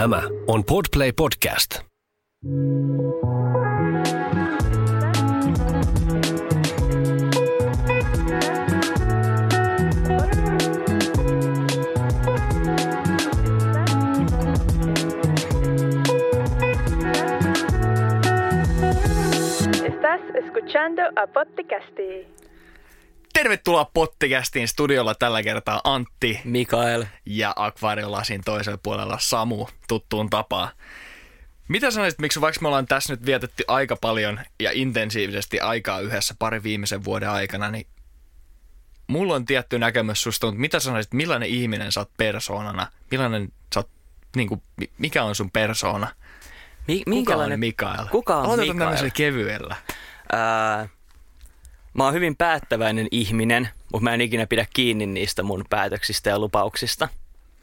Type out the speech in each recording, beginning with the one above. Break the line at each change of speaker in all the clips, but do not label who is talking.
Tämä on Podplay Podcast.
Estás escuchando a Potticasti.
Tervetuloa Pottikästiin studiolla tällä kertaa Antti
Mikael.
ja akvaariolasin toisella puolella Samu tuttuun tapaan. Mitä sanoisit, miksi vaikka me ollaan tässä nyt vietetty aika paljon ja intensiivisesti aikaa yhdessä pari viimeisen vuoden aikana, niin mulla on tietty näkemys susta, mutta mitä sanoisit, millainen ihminen sä oot persoonana? Millainen sä oot, niin kuin, mikä on sun persoona?
Mi-
Kuka
minkälainen-
on Mikael?
Kuka on
Aloitetaan
Mikael?
tämmöisellä kevyellä.
Ää, mä oon hyvin päättäväinen ihminen, mutta mä en ikinä pidä kiinni niistä mun päätöksistä ja lupauksista.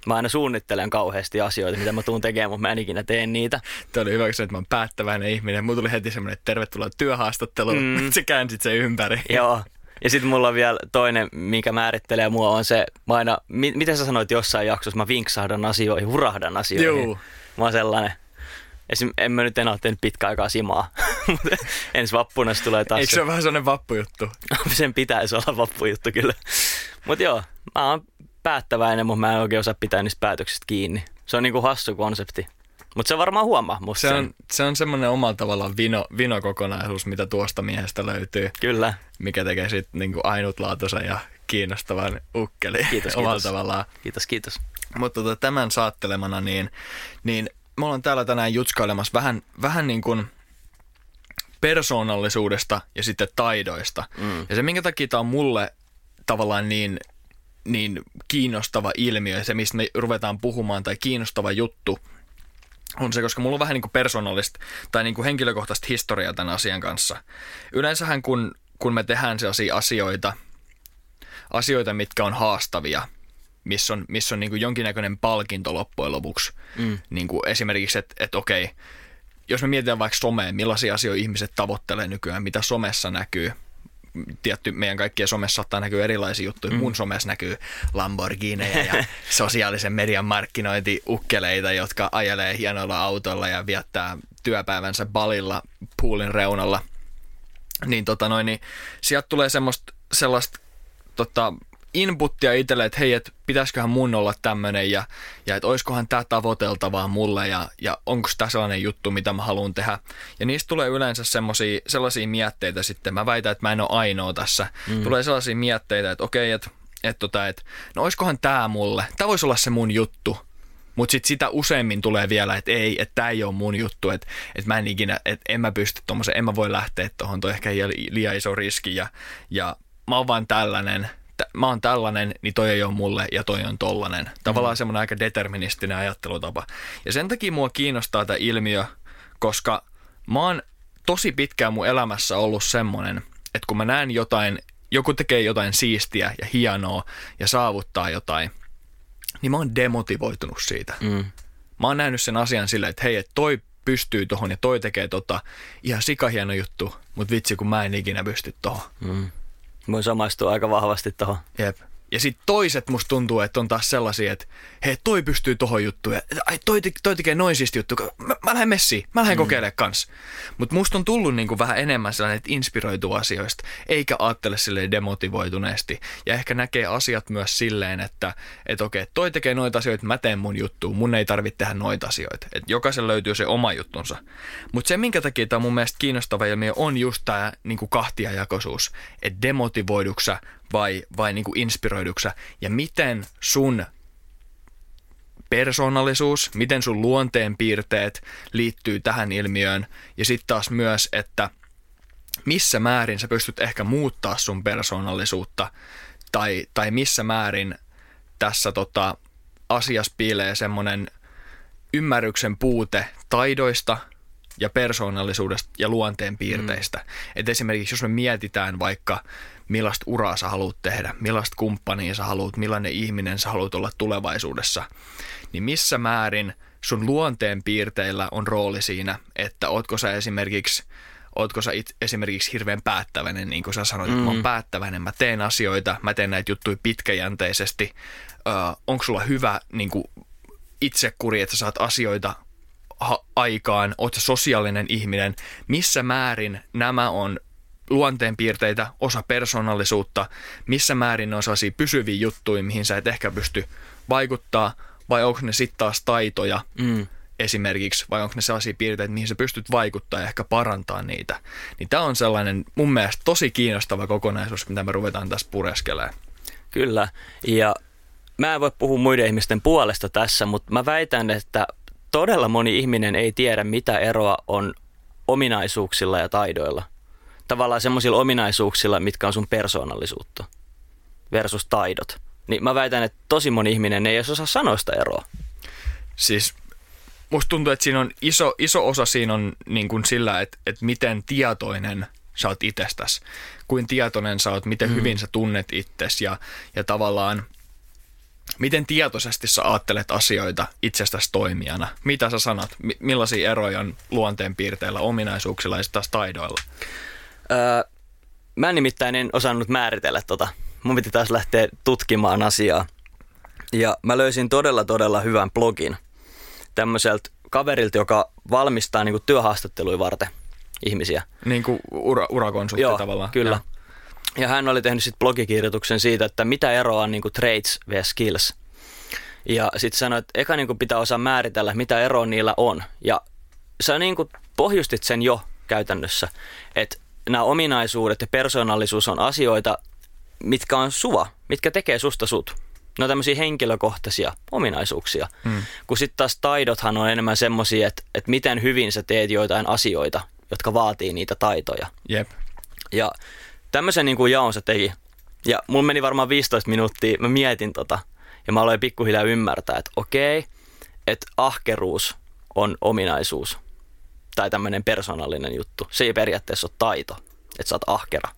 Mä aina suunnittelen kauheasti asioita, mitä mä tuun tekemään, mutta mä en ikinä tee niitä.
Tämä oli hyvä, että mä oon päättäväinen ihminen. Mulla tuli heti semmoinen, että tervetuloa työhaastatteluun. Mm. Sä käänsit sen ympäri.
Joo. Ja sitten mulla on vielä toinen, mikä määrittelee mua, on se, mä aina, mi- miten sä sanoit jossain jaksossa, mä vinksahdan asioihin, hurahdan asioihin.
Juu.
Mä oon sellainen. Esim, en mä nyt enää tehnyt pitkä aikaa simaa, mutta ensi vappuna se tulee taas.
Eikö se ole vähän sellainen vappujuttu?
Sen pitäisi olla vappujuttu kyllä. Mutta joo, mä oon päättäväinen, mutta mä en oikein osaa pitää niistä päätöksistä kiinni. Se on niinku hassu konsepti. Mutta se varmaan huomaa musta
Se
sen.
on, se on semmoinen omalla tavallaan vino, vinokokonaisuus, mitä tuosta miehestä löytyy,
Kyllä.
mikä tekee sitten niinku ainutlaatuisen ja kiinnostavan ukkeli
Kiitos,
omalla
kiitos.
tavallaan.
Kiitos, kiitos.
Mutta tota, tämän saattelemana, niin, niin me ollaan täällä tänään jutskailemassa vähän, vähän niin kuin persoonallisuudesta ja sitten taidoista.
Mm.
Ja se, minkä takia tämä on mulle tavallaan niin, niin kiinnostava ilmiö, ja se, mistä me ruvetaan puhumaan, tai kiinnostava juttu, on se, koska mulla on vähän niin kuin persoonallista tai niin kuin henkilökohtaista historiaa tämän asian kanssa. Yleensähän kun, kun me tehdään sellaisia asioita, asioita, mitkä on haastavia, missä on, missä on niin kuin jonkinnäköinen palkinto loppujen lopuksi.
Mm.
Niin kuin esimerkiksi, että, että okei, jos me mietitään vaikka somea, millaisia asioita ihmiset tavoittelee nykyään, mitä somessa näkyy, tietty meidän kaikkien somessa saattaa näkyä erilaisia juttuja. Mm. Mun somessa näkyy Lamborghineja ja sosiaalisen median markkinointiukkeleita, jotka ajelee hienoilla autoilla ja viettää työpäivänsä balilla poolin reunalla. Niin, tota noin, niin sieltä tulee semmoista, sellaista tota, inputtia itselle, että hei, että pitäisiköhän mun olla tämmöinen ja, ja että olisikohan tämä tavoiteltavaa mulle ja, ja onko tämä sellainen juttu, mitä mä haluan tehdä. Ja niistä tulee yleensä semmosia, sellaisia mietteitä sitten, mä väitän, että mä en ole ainoa tässä. Mm. Tulee sellaisia mietteitä, että okei, että, että, tota, että no olisikohan tämä mulle, tämä voisi olla se mun juttu. Mutta sitten sitä useimmin tulee vielä, että ei, että tämä ei ole mun juttu, että, että mä en ikinä, että en mä pysty tuommoiseen, en mä voi lähteä tuohon, toi ehkä li- liian iso riski ja, ja mä oon vaan tällainen, tä- mä oon tällainen, niin toi ei ole mulle ja toi on tollanen. Tavallaan mm. semmoinen aika deterministinen ajattelutapa. Ja sen takia mua kiinnostaa tämä ilmiö, koska mä oon tosi pitkään mun elämässä ollut semmoinen, että kun mä näen jotain, joku tekee jotain siistiä ja hienoa ja saavuttaa jotain, niin mä oon demotivoitunut siitä.
Mm.
Mä oon nähnyt sen asian silleen, että hei, että toi pystyy tohon ja toi tekee tota. Ihan sikahieno juttu, mutta vitsi kun mä en ikinä pysty tohon.
Mm. Voin samaistua aika vahvasti tuohon.
Jep. Ja sitten toiset musta tuntuu, että on taas sellaisia, että hei, toi pystyy tohon juttuun. Ja, ai, toi, te- toi tekee noin siisti juttu. Mä, mä lähden messiin. Mä lähden mm. kokeilemaan kans. Mutta musta on tullut niinku vähän enemmän sellainen, että inspiroituu asioista, eikä ajattele silleen demotivoituneesti. Ja ehkä näkee asiat myös silleen, että et okei, toi tekee noita asioita, mä teen mun juttuun. Mun ei tarvitse tehdä noita asioita. Et jokaisen löytyy se oma juttunsa. Mutta se, minkä takia tämä mun mielestä kiinnostava ilmiö, on just tämä niinku kahtiajakoisuus. Että demotivoiduksa vai, vai niinku inspiroiduksa ja miten sun persoonallisuus, miten sun luonteen piirteet liittyy tähän ilmiöön ja sitten taas myös, että missä määrin sä pystyt ehkä muuttaa sun persoonallisuutta tai, tai missä määrin tässä tota, asiassa piilee semmoinen ymmärryksen puute taidoista ja persoonallisuudesta ja luonteen piirteistä. Mm. Et esimerkiksi jos me mietitään vaikka millaista uraa sä haluat tehdä, millaista kumppania sä haluat, millainen ihminen sä haluat olla tulevaisuudessa, niin missä määrin sun luonteen piirteillä on rooli siinä, että ootko sä esimerkiksi ootko sä it, esimerkiksi hirveän päättäväinen, niin kuin sä sanoit, että mä oon päättäväinen, mä teen asioita, mä teen näitä juttuja pitkäjänteisesti, öö, onko sulla hyvä niin kuin, itsekuri, että sä saat asioita ha- aikaan, oot sä sosiaalinen ihminen, missä määrin nämä on luonteenpiirteitä, osa persoonallisuutta, missä määrin ne on sellaisia pysyviä juttuja, mihin sä et ehkä pysty vaikuttaa, vai onko ne sitten taas taitoja mm. esimerkiksi, vai onko ne sellaisia piirteitä, mihin sä pystyt vaikuttaa ja ehkä parantaa niitä. Niin tämä on sellainen mun mielestä tosi kiinnostava kokonaisuus, mitä me ruvetaan tässä pureskelemaan.
Kyllä, ja mä en voi puhua muiden ihmisten puolesta tässä, mutta mä väitän, että todella moni ihminen ei tiedä, mitä eroa on ominaisuuksilla ja taidoilla. Tavallaan semmoisilla ominaisuuksilla, mitkä on sun persoonallisuutta versus taidot. Niin mä väitän, että tosi moni ihminen ei edes osaa sanoa sitä eroa.
Siis musta tuntuu, että siinä on iso, iso osa siinä on niin kuin sillä, että, että miten tietoinen sä oot itsestäsi, kuin tietoinen sä oot, miten mm. hyvin sä tunnet itsesi ja, ja tavallaan miten tietoisesti sä ajattelet asioita itsestäsi toimijana. Mitä sä sanot? Millaisia eroja on luonteenpiirteillä, ominaisuuksilla ja taas taidoilla?
Öö, mä nimittäin en osannut määritellä tota. Mun piti taas lähteä tutkimaan asiaa. Ja mä löysin todella, todella hyvän blogin tämmöiseltä kaverilta, joka valmistaa niinku työhaastatteluja varten ihmisiä.
Niin kuin ura, urakonsultti
Joo,
tavallaan.
kyllä.
Joo.
Ja hän oli tehnyt sitten blogikirjoituksen siitä, että mitä eroa on niinku traits vs skills. Ja sitten sanoi, että eka niinku pitää osaa määritellä, mitä eroa niillä on. Ja sä niinku pohjustit sen jo käytännössä, että nämä ominaisuudet ja persoonallisuus on asioita, mitkä on sua, mitkä tekee susta sut. Ne on tämmöisiä henkilökohtaisia ominaisuuksia. Hmm. Kun sitten taas taidothan on enemmän semmoisia, että, että miten hyvin sä teet joitain asioita, jotka vaatii niitä taitoja.
Jep.
Ja tämmöisen niin kuin jaon se teki. Ja mulla meni varmaan 15 minuuttia, mä mietin tota. Ja mä aloin pikkuhiljaa ymmärtää, että okei, että ahkeruus on ominaisuus. Tai tämmöinen persoonallinen juttu. Se ei periaatteessa ole taito, että sä oot ahkera.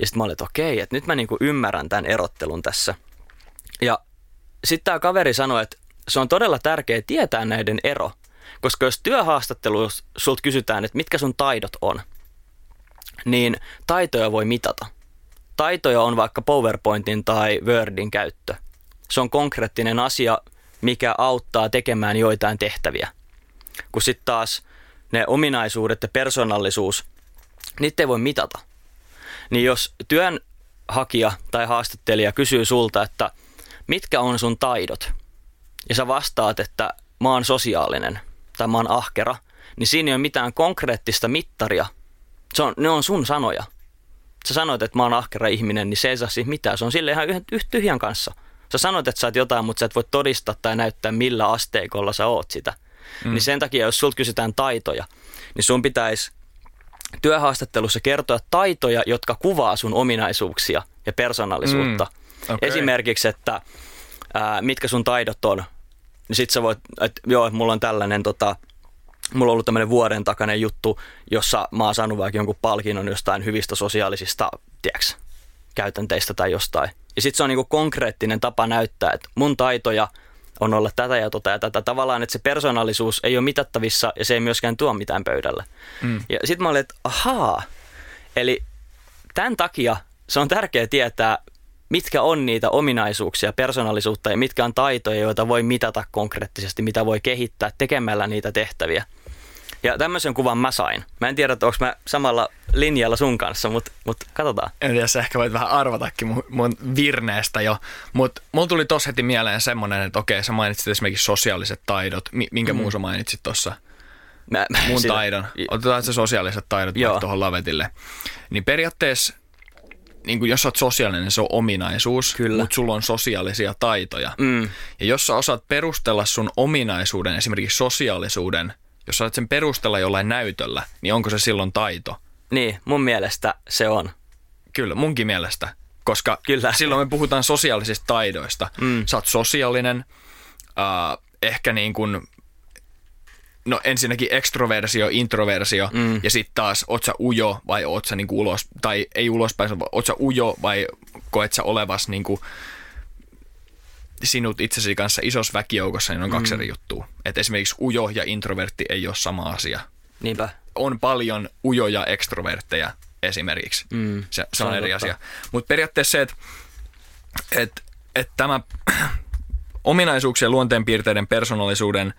Ja sitten mä olin, että okei, että nyt mä niinku ymmärrän tämän erottelun tässä. Ja sitten tämä kaveri sanoi, että se on todella tärkeää tietää näiden ero. Koska jos työhaastattelussa sulta kysytään, että mitkä sun taidot on, niin taitoja voi mitata. Taitoja on vaikka PowerPointin tai Wordin käyttö. Se on konkreettinen asia, mikä auttaa tekemään joitain tehtäviä. Kun sitten taas ne ominaisuudet ja persoonallisuus, niitä ei voi mitata. Niin jos työnhakija tai haastattelija kysyy sulta, että mitkä on sun taidot, ja sä vastaat, että mä oon sosiaalinen tai mä oon ahkera, niin siinä ei ole mitään konkreettista mittaria. Se on, ne on sun sanoja. Sä sanoit, että mä oon ahkera ihminen, niin se ei saa siis mitään. Se on sille ihan yhden, tyhjän kanssa. Sä sanoit, että sä oot jotain, mutta sä et voi todistaa tai näyttää, millä asteikolla sä oot sitä. Mm. Niin sen takia, jos sulta kysytään taitoja, niin sun pitäisi työhaastattelussa kertoa taitoja, jotka kuvaa sun ominaisuuksia ja persoonallisuutta.
Mm. Okay.
Esimerkiksi, että ää, mitkä sun taidot on. Niin sit sä voit, että joo, että mulla on tällainen tota, mulla on ollut tämmöinen vuoden takainen juttu, jossa mä oon saanut vaikka jonkun palkinnon jostain hyvistä sosiaalisista, tiedäks, käytänteistä tai jostain. Ja sitten se on niinku konkreettinen tapa näyttää, että mun taitoja on olla tätä ja tota ja tätä. Tavallaan, että se persoonallisuus ei ole mitattavissa ja se ei myöskään tuo mitään pöydälle. Mm. Ja sitten mä olin, että ahaa, eli tämän takia se on tärkeää tietää, mitkä on niitä ominaisuuksia, persoonallisuutta ja mitkä on taitoja, joita voi mitata konkreettisesti, mitä voi kehittää tekemällä niitä tehtäviä. Ja tämmöisen kuvan mä sain. Mä en tiedä, että onko mä samalla linjalla sun kanssa, mutta mut katsotaan.
En tiedä, sä ehkä voit vähän arvatakin mun, mun virneestä jo, mutta mulla tuli tossa heti mieleen semmonen, että okei, sä mainitsit esimerkiksi sosiaaliset taidot. Minkä mm. muu sä mainitsit tossa?
Mä, mä,
Mun
sitä-
taidon. Otetaan se sosiaaliset taidot tuohon lavetille. Niin periaatteessa, niin kuin jos sä oot sosiaalinen, niin se on ominaisuus,
Kyllä.
mutta sulla on sosiaalisia taitoja.
Mm,
Ja jos sä osaat perustella sun ominaisuuden, esimerkiksi sosiaalisuuden, jos saat sen perustella jollain näytöllä, niin onko se silloin taito?
niin, mun mielestä se on.
Kyllä, munkin mielestä. Koska
Kyllä.
silloin me puhutaan sosiaalisista taidoista.
Mm.
Sä oot sosiaalinen, äh, ehkä niin kuin, no ensinnäkin ekstroversio, introversio,
Mm.
ja sitten taas, oot sä ujo vai oot sä niin kuin ulos, tai ei ulospäin, oot sä ujo vai koet sä olevas niin kuin sinut itsesi kanssa isossa väkijoukossa, niin on kaksi
Mm.
eri juttua. Et esimerkiksi ujo ja introvertti ei ole sama asia.
Niinpä.
On paljon ujoja ekstrovertteja esimerkiksi.
Mm,
Se, se,
se
on
on
eri
totta.
asia. Mutta periaatteessa se, että et, et tämä ominaisuuksien, luonteenpiirteiden, persoonallisuuden,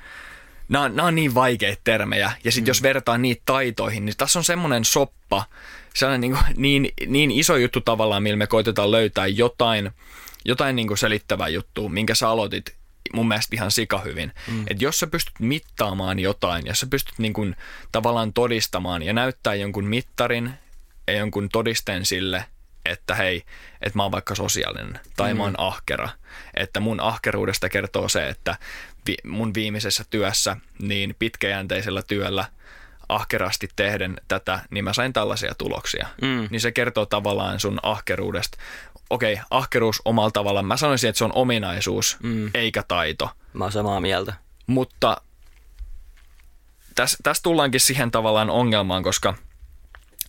nämä, on- nämä on niin vaikeita termejä. Ja sitten mm. jos vertaa niitä taitoihin, niin tässä on semmoinen soppa, sellainen niin, kuin, niin, niin iso juttu tavallaan, millä me koitetaan löytää jotain, jotain niin kuin selittävää juttua, minkä sä aloitit mun mielestä ihan sikahyvin. Mm. Että jos sä pystyt mittaamaan jotain, jos sä pystyt niin kuin, tavallaan todistamaan ja näyttää jonkun mittarin ja jonkun todisteen sille, että hei, että mä oon vaikka sosiaalinen tai mm. mä oon ahkera. Että mun ahkeruudesta kertoo se, että vi- mun viimeisessä työssä niin pitkäjänteisellä työllä ahkerasti tehden tätä, niin mä sain tällaisia tuloksia.
Mm.
Niin se kertoo tavallaan sun ahkeruudesta. Okei, ahkeruus omalla tavallaan, mä sanoisin, että se on ominaisuus,
Mm.
eikä taito.
Mä oon samaa mieltä.
Mutta tässä täs tullaankin siihen tavallaan ongelmaan, koska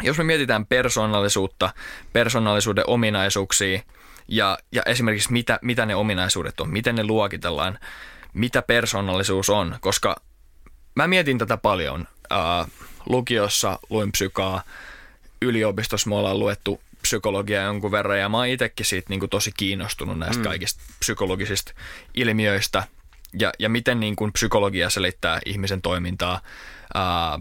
jos me mietitään persoonallisuutta, persoonallisuuden ominaisuuksia ja, ja esimerkiksi mitä, mitä ne ominaisuudet on, miten ne luokitellaan, mitä persoonallisuus on, koska mä mietin tätä paljon. Ää, lukiossa luin psykaa, yliopistossa me ollaan luettu psykologiaa jonkun verran ja mä oon itsekin siitä niin kuin tosi kiinnostunut näistä mm. kaikista psykologisista ilmiöistä ja, ja miten niin kuin psykologia selittää ihmisen toimintaa, ää,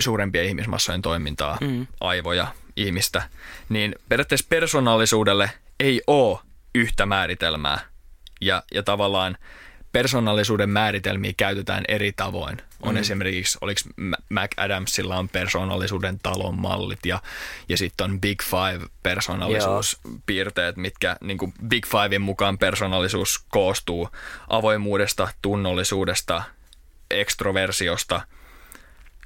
suurempien ihmismassojen toimintaa, mm. aivoja, ihmistä, niin periaatteessa persoonallisuudelle ei ole yhtä määritelmää ja, ja tavallaan persoonallisuuden määritelmiä käytetään eri tavoin. On mm. esimerkiksi, oliko Mac Adamsilla on persoonallisuuden talon mallit ja, ja sitten on Big Five persoonallisuuspiirteet, mitkä niin kuin Big Fivein mukaan persoonallisuus koostuu avoimuudesta, tunnollisuudesta, ekstroversiosta,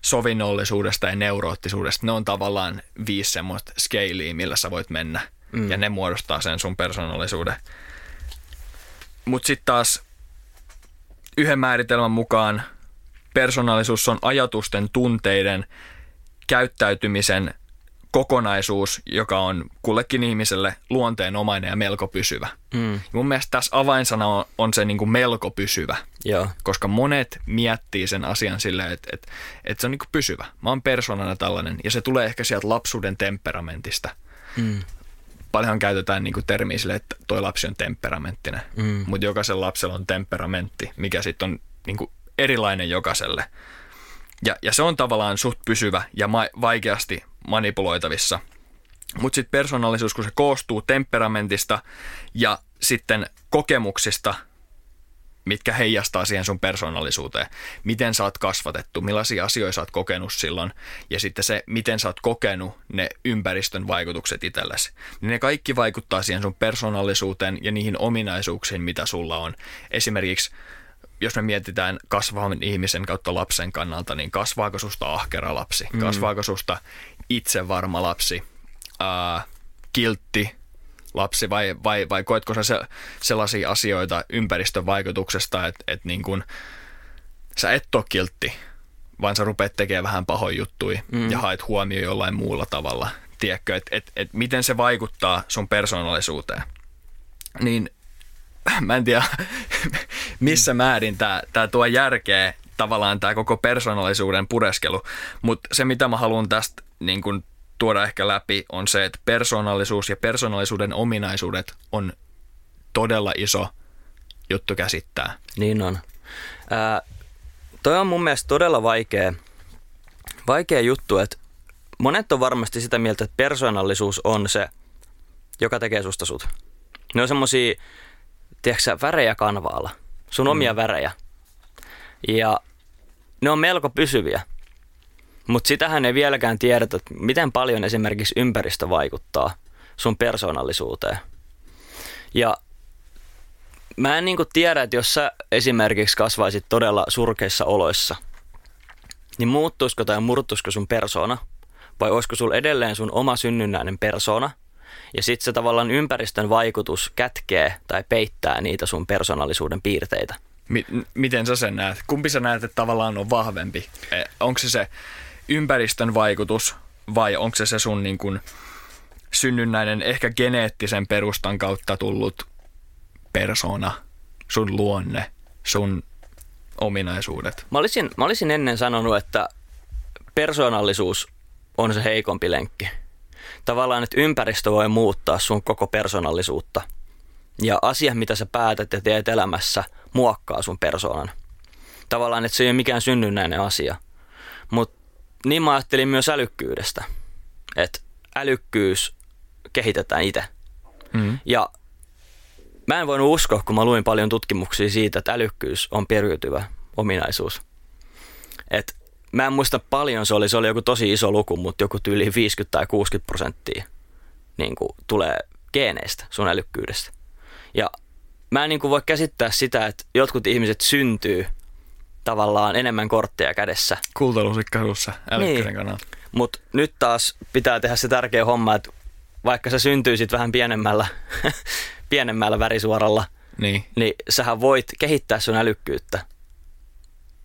sovinnollisuudesta ja neuroottisuudesta. Ne on tavallaan viisi semmoista skeiliä, millä sä voit mennä. Mm. Ja ne muodostaa sen sun persoonallisuuden. Mutta sitten taas yhden määritelmän mukaan persoonallisuus on ajatusten, tunteiden, käyttäytymisen kokonaisuus, joka on kullekin ihmiselle luonteenomainen ja melko pysyvä. Mm. Mun mielestä tässä avainsana on, on se niin kuin melko pysyvä,
Joo.
koska monet miettii sen asian silleen, että, että, että se on niin kuin pysyvä. Mä oon persoonana tällainen ja se tulee ehkä sieltä lapsuuden temperamentista.
Mm.
Paljonhan käytetään niin kuin termiä sille, että toi lapsi on temperamenttinen, mm. mutta jokaisella lapsella on temperamentti, mikä sitten on niin kuin erilainen jokaiselle. Ja, ja se on tavallaan suht pysyvä ja ma- vaikeasti manipuloitavissa. Mutta sitten persoonallisuus, kun se koostuu temperamentista ja sitten kokemuksista, mitkä heijastaa siihen sun persoonallisuuteen. Miten sä oot kasvatettu, millaisia asioita sä oot kokenut silloin ja sitten se, miten sä oot kokenut ne ympäristön vaikutukset itsellesi. Niin ne kaikki vaikuttaa siihen sun persoonallisuuteen ja niihin ominaisuuksiin, mitä sulla on. Esimerkiksi jos me mietitään kasvavan ihmisen kautta lapsen kannalta, niin kasvaako susta ahkera lapsi? Mm. Kasvaako susta itsevarma lapsi? Ää, kiltti lapsi vai, vai, vai koetko sä se, sellaisia asioita ympäristön vaikutuksesta, että et niin kun, sä et ole kiltti, vaan sä rupeat tekemään vähän pahoja juttuja mm. ja haet huomioon jollain muulla tavalla. Tiedätkö, että et, et miten se vaikuttaa sun persoonallisuuteen. Niin mä en tiedä, missä määrin tämä, tämä tuo järkeä tavallaan tämä koko persoonallisuuden pureskelu, mutta se mitä mä haluan tästä niin kun tuoda ehkä läpi on se, että persoonallisuus ja persoonallisuuden ominaisuudet on todella iso juttu käsittää.
Niin on. Ää, toi on mun mielestä todella vaikea, vaikea juttu, että monet on varmasti sitä mieltä, että persoonallisuus on se, joka tekee susta sut. Ne on semmosia, tiedätkö värejä kanvaalla. Sun mm. omia värejä. Ja ne on melko pysyviä. Mutta sitähän ei vieläkään tiedetä, että miten paljon esimerkiksi ympäristö vaikuttaa sun persoonallisuuteen. Ja mä en niinku tiedä, että jos sä esimerkiksi kasvaisit todella surkeissa oloissa, niin muuttuisiko tai murtuisiko sun persona, vai olisiko sulla edelleen sun oma synnynnäinen persona, ja sitten se tavallaan ympäristön vaikutus kätkee tai peittää niitä sun persoonallisuuden piirteitä.
M- miten sä sen näet? Kumpi sä näet, että tavallaan on vahvempi? Eh, onko se se ympäristön vaikutus vai onko se se sun niin kun synnynnäinen, ehkä geneettisen perustan kautta tullut persona, sun luonne, sun ominaisuudet?
Mä olisin, mä olisin ennen sanonut, että persoonallisuus on se heikompi lenkki. Tavallaan, että ympäristö voi muuttaa sun koko persoonallisuutta. Ja asia, mitä sä päätät ja teet elämässä, muokkaa sun persoonan. Tavallaan, että se ei ole mikään synnynnäinen asia. Mutta niin mä ajattelin myös älykkyydestä. Että älykkyys kehitetään itse.
Mm.
Ja mä en voinut uskoa, kun mä luin paljon tutkimuksia siitä, että älykkyys on periytyvä ominaisuus. Et mä en muista paljon se oli, se oli joku tosi iso luku, mutta joku tyyli 50 tai 60 prosenttia niin kuin tulee geeneistä, sun älykkyydestä. Ja mä en niin kuin voi käsittää sitä, että jotkut ihmiset syntyy tavallaan enemmän kortteja kädessä.
Kultalusikka suussa älykkyyden
Niin.
kannalta.
Mutta nyt taas pitää tehdä se tärkeä homma, että vaikka sä syntyisit vähän pienemmällä, pienemmällä värisuoralla,
Niin.
niin sähän voit kehittää sun älykkyyttä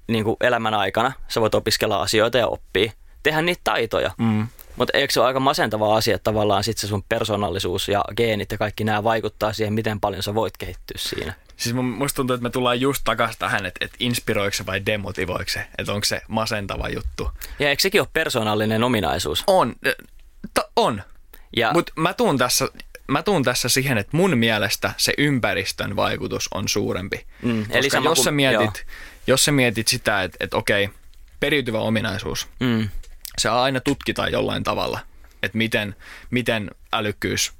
niin kuin elämän aikana. Sä voit opiskella asioita ja oppia, tehdä niitä taitoja.
Mm.
Mutta eikö se ole aika masentava asia, että tavallaan sit se sun persoonallisuus ja geenit ja kaikki nämä vaikuttaa siihen, miten paljon sä voit kehittyä siinä.
Siis mun- musta tuntuu, että me tullaan just takaisin tähän, että, että inspiroiko se vai demotivoiko se, että onko se masentava juttu.
Ja eikö sekin ole persoonallinen ominaisuus?
On, to, on.
Ja
Mutta mä tuun tässä mä tuun tässä siihen, että mun mielestä se ympäristön vaikutus on suurempi.
Mm,
Koska
eli sama
jos, sä mietit, jos sä mietit sitä, että, että okei, periytyvä ominaisuus,
mm,
se aina tutkitaan jollain tavalla, että miten, miten älykkyys,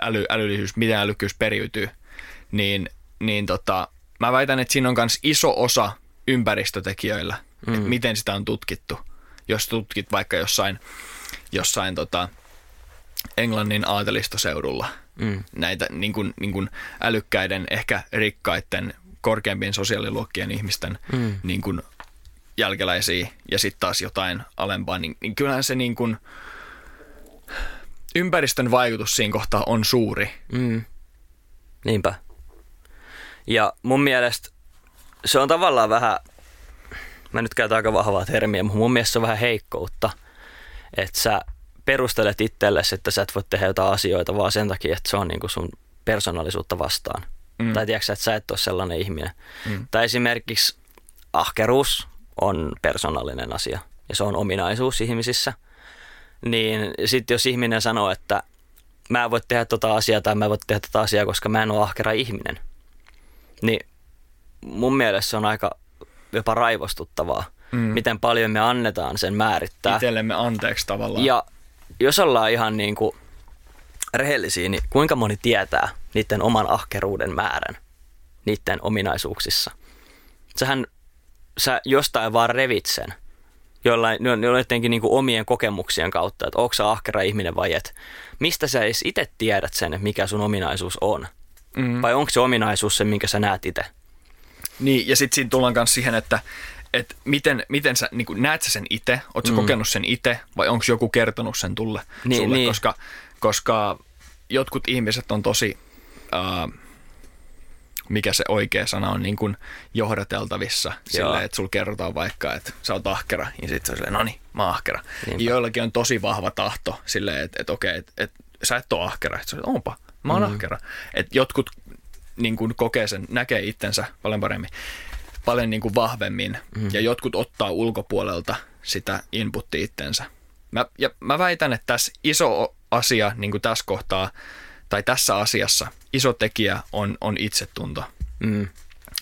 äly, älyllisyys, miten älykkyys periytyy, niin, niin tota, mä väitän, että siinä on myös iso osa ympäristötekijöillä, mm. että miten sitä on tutkittu. Jos tutkit vaikka jossain, jossain tota, Englannin aatelistoseudulla
mm,
näitä niin kuin, niin kuin älykkäiden, ehkä rikkaiden, korkeampien sosiaaliluokkien ihmisten
Mm.
niin kuin jälkeläisiä ja sitten taas jotain alempaa, niin, niin kyllähän se niin kuin, ympäristön vaikutus siinä kohtaa on suuri.
mm. Niinpä. Ja mun mielestä se on tavallaan vähän, mä nyt käytän aika vahvaa termiä, mutta mun mielestä se on vähän heikkoutta, että sä perustelet itsellesi, että sä et voi tehdä jotain asioita vaan sen takia, että se on niinku sun persoonallisuutta vastaan. Mm. Tai tiedätkö että sä et ole sellainen ihminen. Mm. Tai esimerkiksi ahkeruus on persoonallinen asia ja se on ominaisuus ihmisissä. Niin sitten jos ihminen sanoo, että mä en voi tehdä tota asiaa tai mä en voi tehdä tota asiaa, koska mä en ole ahkera ihminen, niin mun mielestä se on aika jopa raivostuttavaa, mm. miten paljon me annetaan sen määrittää.
Itsellemme anteeksi tavallaan.
Ja jos ollaan ihan niin kuin rehellisiä, niin kuinka moni tietää niiden oman ahkeruuden määrän niiden ominaisuuksissa? Sähän sä jostain vaan revit sen jollain, jo- jo- jotenkin niin omien kokemuksien kautta, että onko sä ahkera ihminen vai et. Mistä sä edes itse tiedät sen, mikä sun ominaisuus on? Mm. Vai onko se ominaisuus se, minkä sä näet itse?
Niin, ja sitten siinä tullaan myös siihen, että, että miten, miten sä niin näet sä sen itse, ootko mm. kokenut sen itse vai onko joku kertonut sen tulle,
Niin,
sulle,
niin.
Koska, koska jotkut ihmiset on tosi, äh, mikä se oikea sana on, niin kuin johdateltavissa silleen, että sulla kerrotaan vaikka, että sä oot ahkera, ja sitten se on silleen, no niin, mä oon ahkera.
Niinpä.
Joillakin on tosi vahva tahto silleen, että, että okei, että, että sä et ole ahkera, että onpa, mä oon mm. ahkera. Että jotkut niin kuin kokee sen, näkee itsensä paljon paremmin, paljon niin kuin vahvemmin, mm. ja jotkut ottaa ulkopuolelta sitä inputtia itsensä. Mä, ja mä väitän, että tässä iso asia niin kuin tässä kohtaa, tai tässä asiassa, iso tekijä on, on itsetunto.
Mm.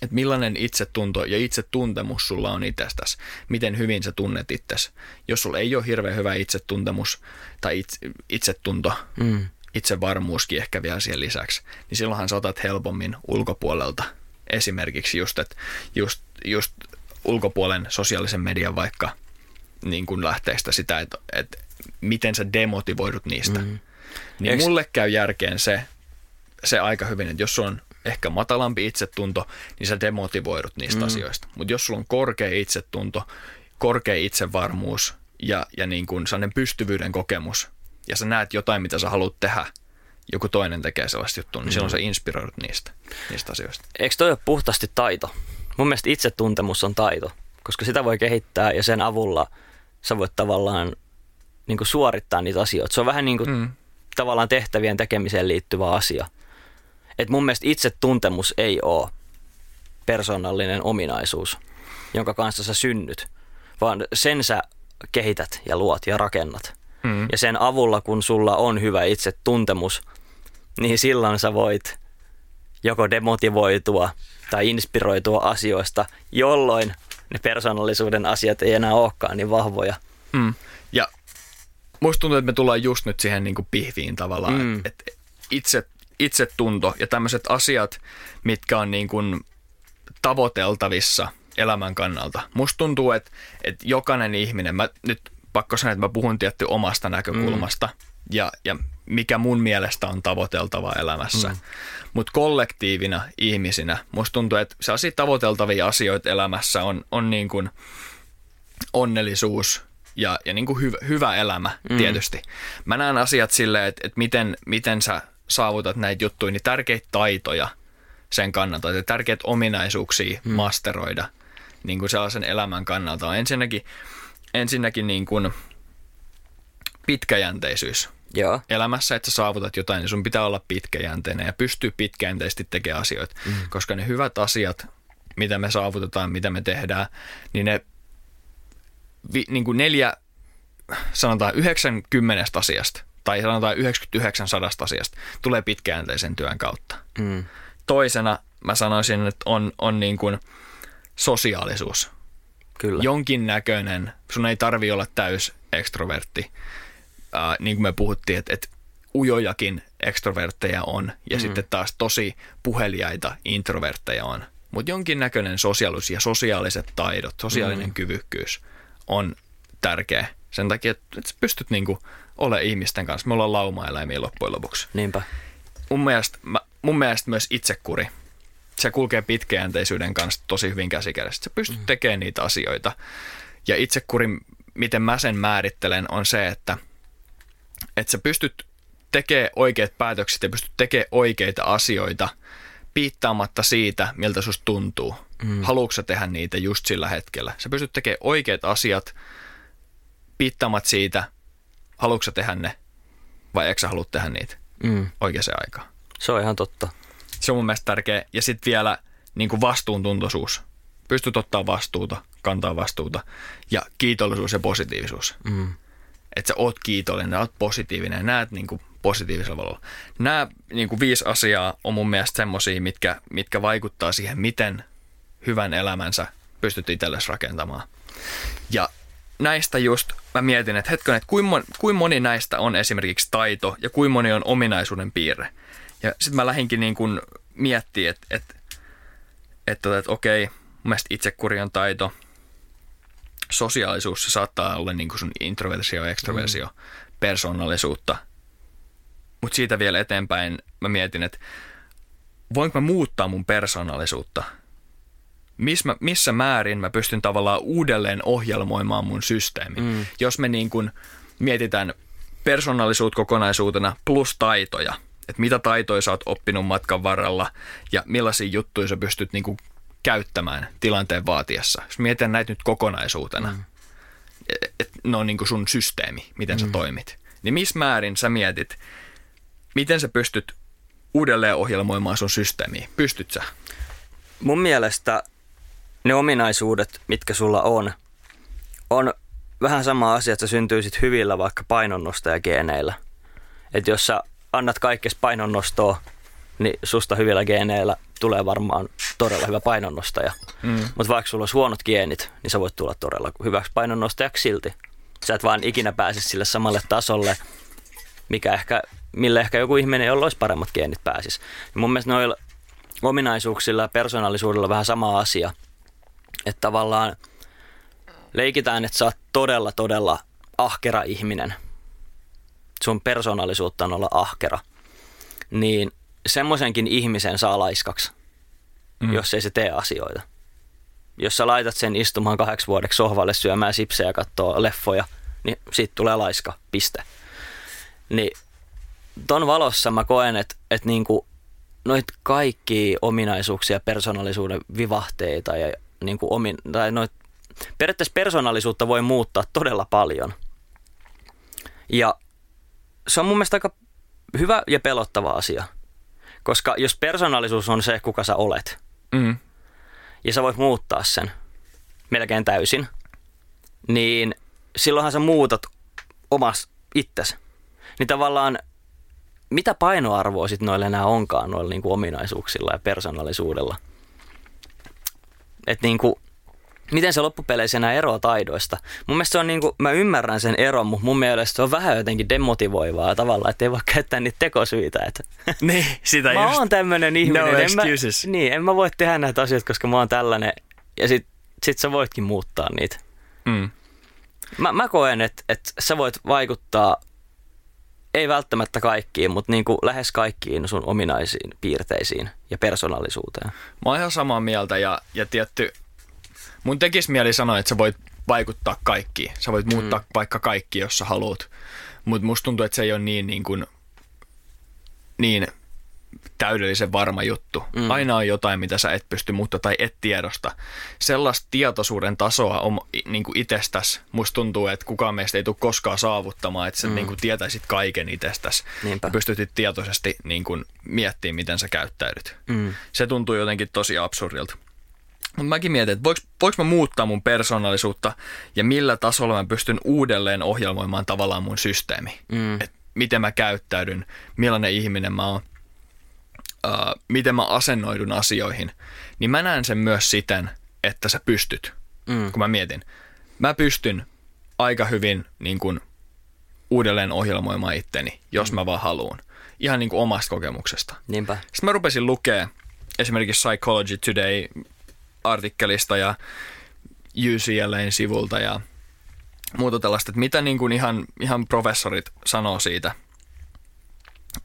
Että millainen itsetunto ja itsetuntemus sulla on itsestäsi, miten hyvin sä tunnet itsesi. Jos sulla ei ole hirveän hyvä itsetuntemus tai itse, itsetunto,
Mm.
itsevarmuuskin ehkä vielä siihen lisäksi, niin silloinhan sä otat helpommin ulkopuolelta esimerkiksi just, että just, just ulkopuolen sosiaalisen median vaikka niin kuin lähteistä sitä, että, että miten sä demotivoidut niistä. Mm. Niin
Eiks-
mulle käy järkeen se, se aika hyvin, että jos sulla on ehkä matalampi itsetunto, niin sä demotivoidut niistä mm. asioista. Mutta jos sulla on korkea itsetunto, korkea itsevarmuus ja, ja niin kuin sellainen pystyvyyden kokemus, ja sä näet jotain, mitä sä haluat tehdä, joku toinen tekee sellaista juttua, niin mm. silloin sä inspiroidut niistä, niistä asioista.
Eikö toi ole puhtaasti taito? Mun mielestä itsetuntemus on taito, koska sitä voi kehittää ja sen avulla sä voit tavallaan niin kuin suorittaa niitä asioita. Se on vähän niin kuin mm. tavallaan tehtävien tekemiseen liittyvä asia. Et mun mielestä itsetuntemus ei ole persoonallinen ominaisuus, jonka kanssa sä synnyt, vaan sen sä kehität ja luot ja rakennat. Mm. Ja sen avulla, kun sulla on hyvä itsetuntemus, niin silloin sä voit joko demotivoitua tai inspiroitua asioista, jolloin ne persoonallisuuden asiat ei enää olekaan niin vahvoja.
Mm. Ja musta tuntuu, että me tullaan just nyt siihen niin kuin pihviin tavallaan, mm. että itse, itsetunto ja tämmöiset asiat, mitkä on niin kuin tavoiteltavissa elämän kannalta. Musta tuntuu, että, että jokainen ihminen, mä nyt pakko sanoa, että mä puhun tietty omasta näkökulmasta mm. ja, ja mikä mun mielestä on tavoiteltavaa elämässä. Mm. Mutta kollektiivina ihmisinä, musta tuntuu, että sellaisia tavoiteltavia asioita elämässä on, on niin kuin onnellisuus ja, ja niin kuin hyvä, hyvä elämä mm. tietysti. Mä näen asiat silleen, että, että miten, miten sä saavutat näitä juttuja, niin tärkeitä taitoja sen kannalta, että tärkeitä ominaisuuksia mm. masteroida niin kuin sellaisen elämän kannalta on ensinnäkin, ensinnäkin niin kuin pitkäjänteisyys.
Joo.
elämässä, että sä saavutat jotain, niin sun pitää olla pitkäjänteinen ja pystyy pitkäjänteisesti tekemään asioita. Mm. Koska ne hyvät asiat, mitä me saavutetaan, mitä me tehdään, niin ne vi, niin kuin neljä, sanotaan 90 asiasta tai sanotaan 99 sadasta asiasta tulee pitkäjänteisen työn kautta. Mm. Toisena mä sanoisin, että on, on niin kuin sosiaalisuus.
Kyllä.
Jonkin näköinen, sun ei tarvi olla täys ekstrovertti, äh, niin kuin me puhuttiin, että, että ujojakin ekstrovertteja on ja mm. sitten taas tosi puheliaita introvertteja on. Mutta jonkinnäköinen sosiaalisuus ja sosiaaliset taidot, sosiaalinen mm. kyvykkyys on tärkeä sen takia, että, että sä pystyt niinku olemaan ihmisten kanssa. Me ollaan lauma-eläimiä loppujen lopuksi.
Niinpä.
Mun mielestä, mä, mun mielestä myös itsekuri. Se kulkee pitkäjänteisyyden kanssa tosi hyvin käsikädessä. Sä pystyt mm. tekemään niitä asioita. Ja itsekuri, miten mä sen määrittelen, on se, että – että sä pystyt tekemään oikeat päätökset ja pystyt tekemään oikeita asioita piittaamatta siitä, miltä susta tuntuu. Mm. Haluatko sä tehdä niitä just sillä hetkellä? Sä pystyt tekemään oikeat asiat piittaamatta siitä, haluatko sä tehdä ne vai eikö sä halua tehdä niitä mm. oikeaan aikaan.
Se on ihan totta.
Se on mun mielestä tärkeä. Ja sitten vielä niin kuin vastuuntuntoisuus. Pystyt ottaa vastuuta, kantaa vastuuta ja kiitollisuus ja positiivisuus. Mm että sä oot kiitollinen, oot positiivinen ja näet niin kuin positiivisella valolla. Nämä niin kuin viisi asiaa on mun mielestä semmosia, mitkä, mitkä vaikuttaa siihen, miten hyvän elämänsä pystyt itsellesi rakentamaan. Ja näistä just mä mietin, että hetken, että kuinka moni, kuin moni näistä on esimerkiksi taito ja kuinka moni on ominaisuuden piirre. Ja sitten mä lähinkin niin kuin miettiä, että, että, että, että okei, mun mielestä itsekuri on taito – sosiaalisuus se saattaa olla niin kuin sun introversio, ekstroversio, mm. persoonallisuutta. Mutta siitä vielä eteenpäin mä mietin, että voinko mä muuttaa mun persoonallisuutta? Miss mä, missä määrin mä pystyn tavallaan uudelleen ohjelmoimaan mun systeemi? Mm. Jos me niin kuin mietitään persoonallisuutta kokonaisuutena plus taitoja, että mitä taitoja sä oot oppinut matkan varrella ja millaisia juttuja sä pystyt niin kuin käyttämään tilanteen vaatiessa. Jos mietitään näitä nyt kokonaisuutena, mm. että ne on niin kuin sun systeemi, miten mm. sä toimit, niin missä määrin sä mietit, miten sä pystyt uudelleen ohjelmoimaan sun systeemiä? Pystyt sä?
Mun mielestä ne ominaisuudet, mitkä sulla on, on vähän sama asia, että sä syntyisit hyvillä vaikka painonnostajageeneillä. Että jos sä annat kaikkea painonnostoa, niin susta hyvillä geeneillä tulee varmaan todella hyvä painonnostaja. Mm. Mutta vaikka sulla olisi huonot geenit, niin sä voit tulla todella hyväksi painonnostajaksi silti. Sä et vaan ikinä pääse sille samalle tasolle, mikä ehkä, millä ehkä joku ihminen, jolla olisi paremmat geenit pääsisi. Ja mun mielestä noilla ominaisuuksilla ja persoonallisuudella vähän sama asia. Että tavallaan leikitään, että sä oot todella, todella ahkera ihminen. Sun persoonallisuutta on olla ahkera. Niin semmoisenkin ihmisen saa laiskaksi, mm. jos ei se tee asioita. Jos sä laitat sen istumaan kahdeksi vuodeksi sohvalle syömään sipsejä ja katsoo leffoja, niin siitä tulee laiska, piste. Niin ton valossa mä koen, että, että niinku noit kaikki ominaisuuksia, persoonallisuuden vivahteita ja niinku omin, tai noit, periaatteessa persoonallisuutta voi muuttaa todella paljon. Ja se on mun mielestä aika hyvä ja pelottava asia – koska jos persoonallisuus on se, kuka sä olet, mm. ja sä voit muuttaa sen melkein täysin, niin silloinhan sä muutat omas itsesi. Niin tavallaan mitä painoarvoa sitten noille enää onkaan noilla niin kuin ominaisuuksilla ja persoonallisuudella? Että niin kuin, miten se loppupeleissä enää eroaa taidoista. Mun mielestä se on niin kuin, mä ymmärrän sen eron, mutta mun mielestä se on vähän jotenkin demotivoivaa tavalla, että ei voi käyttää niitä tekosyitä. Että
Niin, sitä
mä
just.
oon tämmönen ihminen.
No
en mä, niin, en mä voi tehdä näitä asioita, koska mä oon tällainen. Ja sit, sit sä voitkin muuttaa niitä.
Mm.
Mä, mä koen, että, että sä voit vaikuttaa, ei välttämättä kaikkiin, mutta niin kuin lähes kaikkiin sun ominaisiin piirteisiin ja persoonallisuuteen.
Mä oon ihan samaa mieltä ja, ja tietty, mun tekis mieli sanoa, että sä voit vaikuttaa kaikkiin. Sä voit muuttaa mm. vaikka kaikki, jos sä haluat. Mutta musta tuntuu, että se ei ole niin, niin, kuin, niin täydellisen varma juttu. Mm. Aina on jotain, mitä sä et pysty muuttaa tai et tiedosta. Sellaista tietoisuuden tasoa on niin kuin itsestäs. Musta tuntuu, että kukaan meistä ei tule koskaan saavuttamaan, että sä mm. niin kuin tietäisit kaiken itsestäs.
Niinpä.
Ja pystytit tietoisesti niin kuin miettimään, miten sä käyttäydyt.
Mm.
Se tuntuu jotenkin tosi absurdilta. Mutta mäkin mietin, että voiko, voiko mä muuttaa mun persoonallisuutta ja millä tasolla mä pystyn uudelleen ohjelmoimaan tavallaan mun systeemi.
Mm.
Et miten mä käyttäydyn, millainen ihminen mä oon, uh, miten mä asennoidun asioihin. Niin mä näen sen myös siten, että sä pystyt,
Mm.
kun mä mietin. Mä pystyn aika hyvin niin kun, uudelleen ohjelmoimaan itteni, jos mä vaan haluan. Ihan niin kuin omasta kokemuksesta.
Niinpä.
Sitten mä rupesin lukea esimerkiksi Psychology Today-artikkelista ja UCLAn sivulta ja muuta tällaista, että mitä niin kuin ihan, ihan professorit sanoo siitä,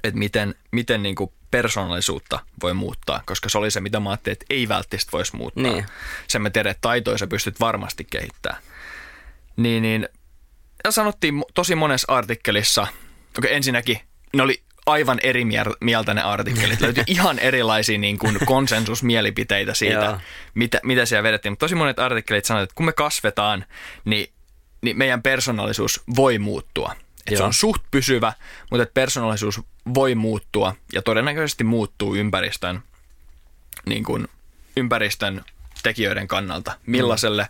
että miten, miten niin kuin persoonallisuutta voi muuttaa, koska se oli se, mitä mä ajattelin, että ei välttämättä voisi muuttaa.
Niin.
Sen mä tiedän, että taitoja sä pystyt varmasti kehittämään. Niin, niin ja sanottiin tosi monessa artikkelissa, okei ensinnäkin ne oli aivan eri mieltä ne artikkelit. Löytyi ihan erilaisia niin kuin konsensusmielipiteitä siitä, mitä, mitä siellä vedettiin. Mutta tosi monet artikkelit sanoivat, että kun me kasvetaan, niin, niin meidän persoonallisuus voi muuttua. Et se on suht pysyvä, mutta että persoonallisuus voi muuttua ja todennäköisesti muuttuu ympäristön, niin kuin ympäristön tekijöiden kannalta. Millaiselle,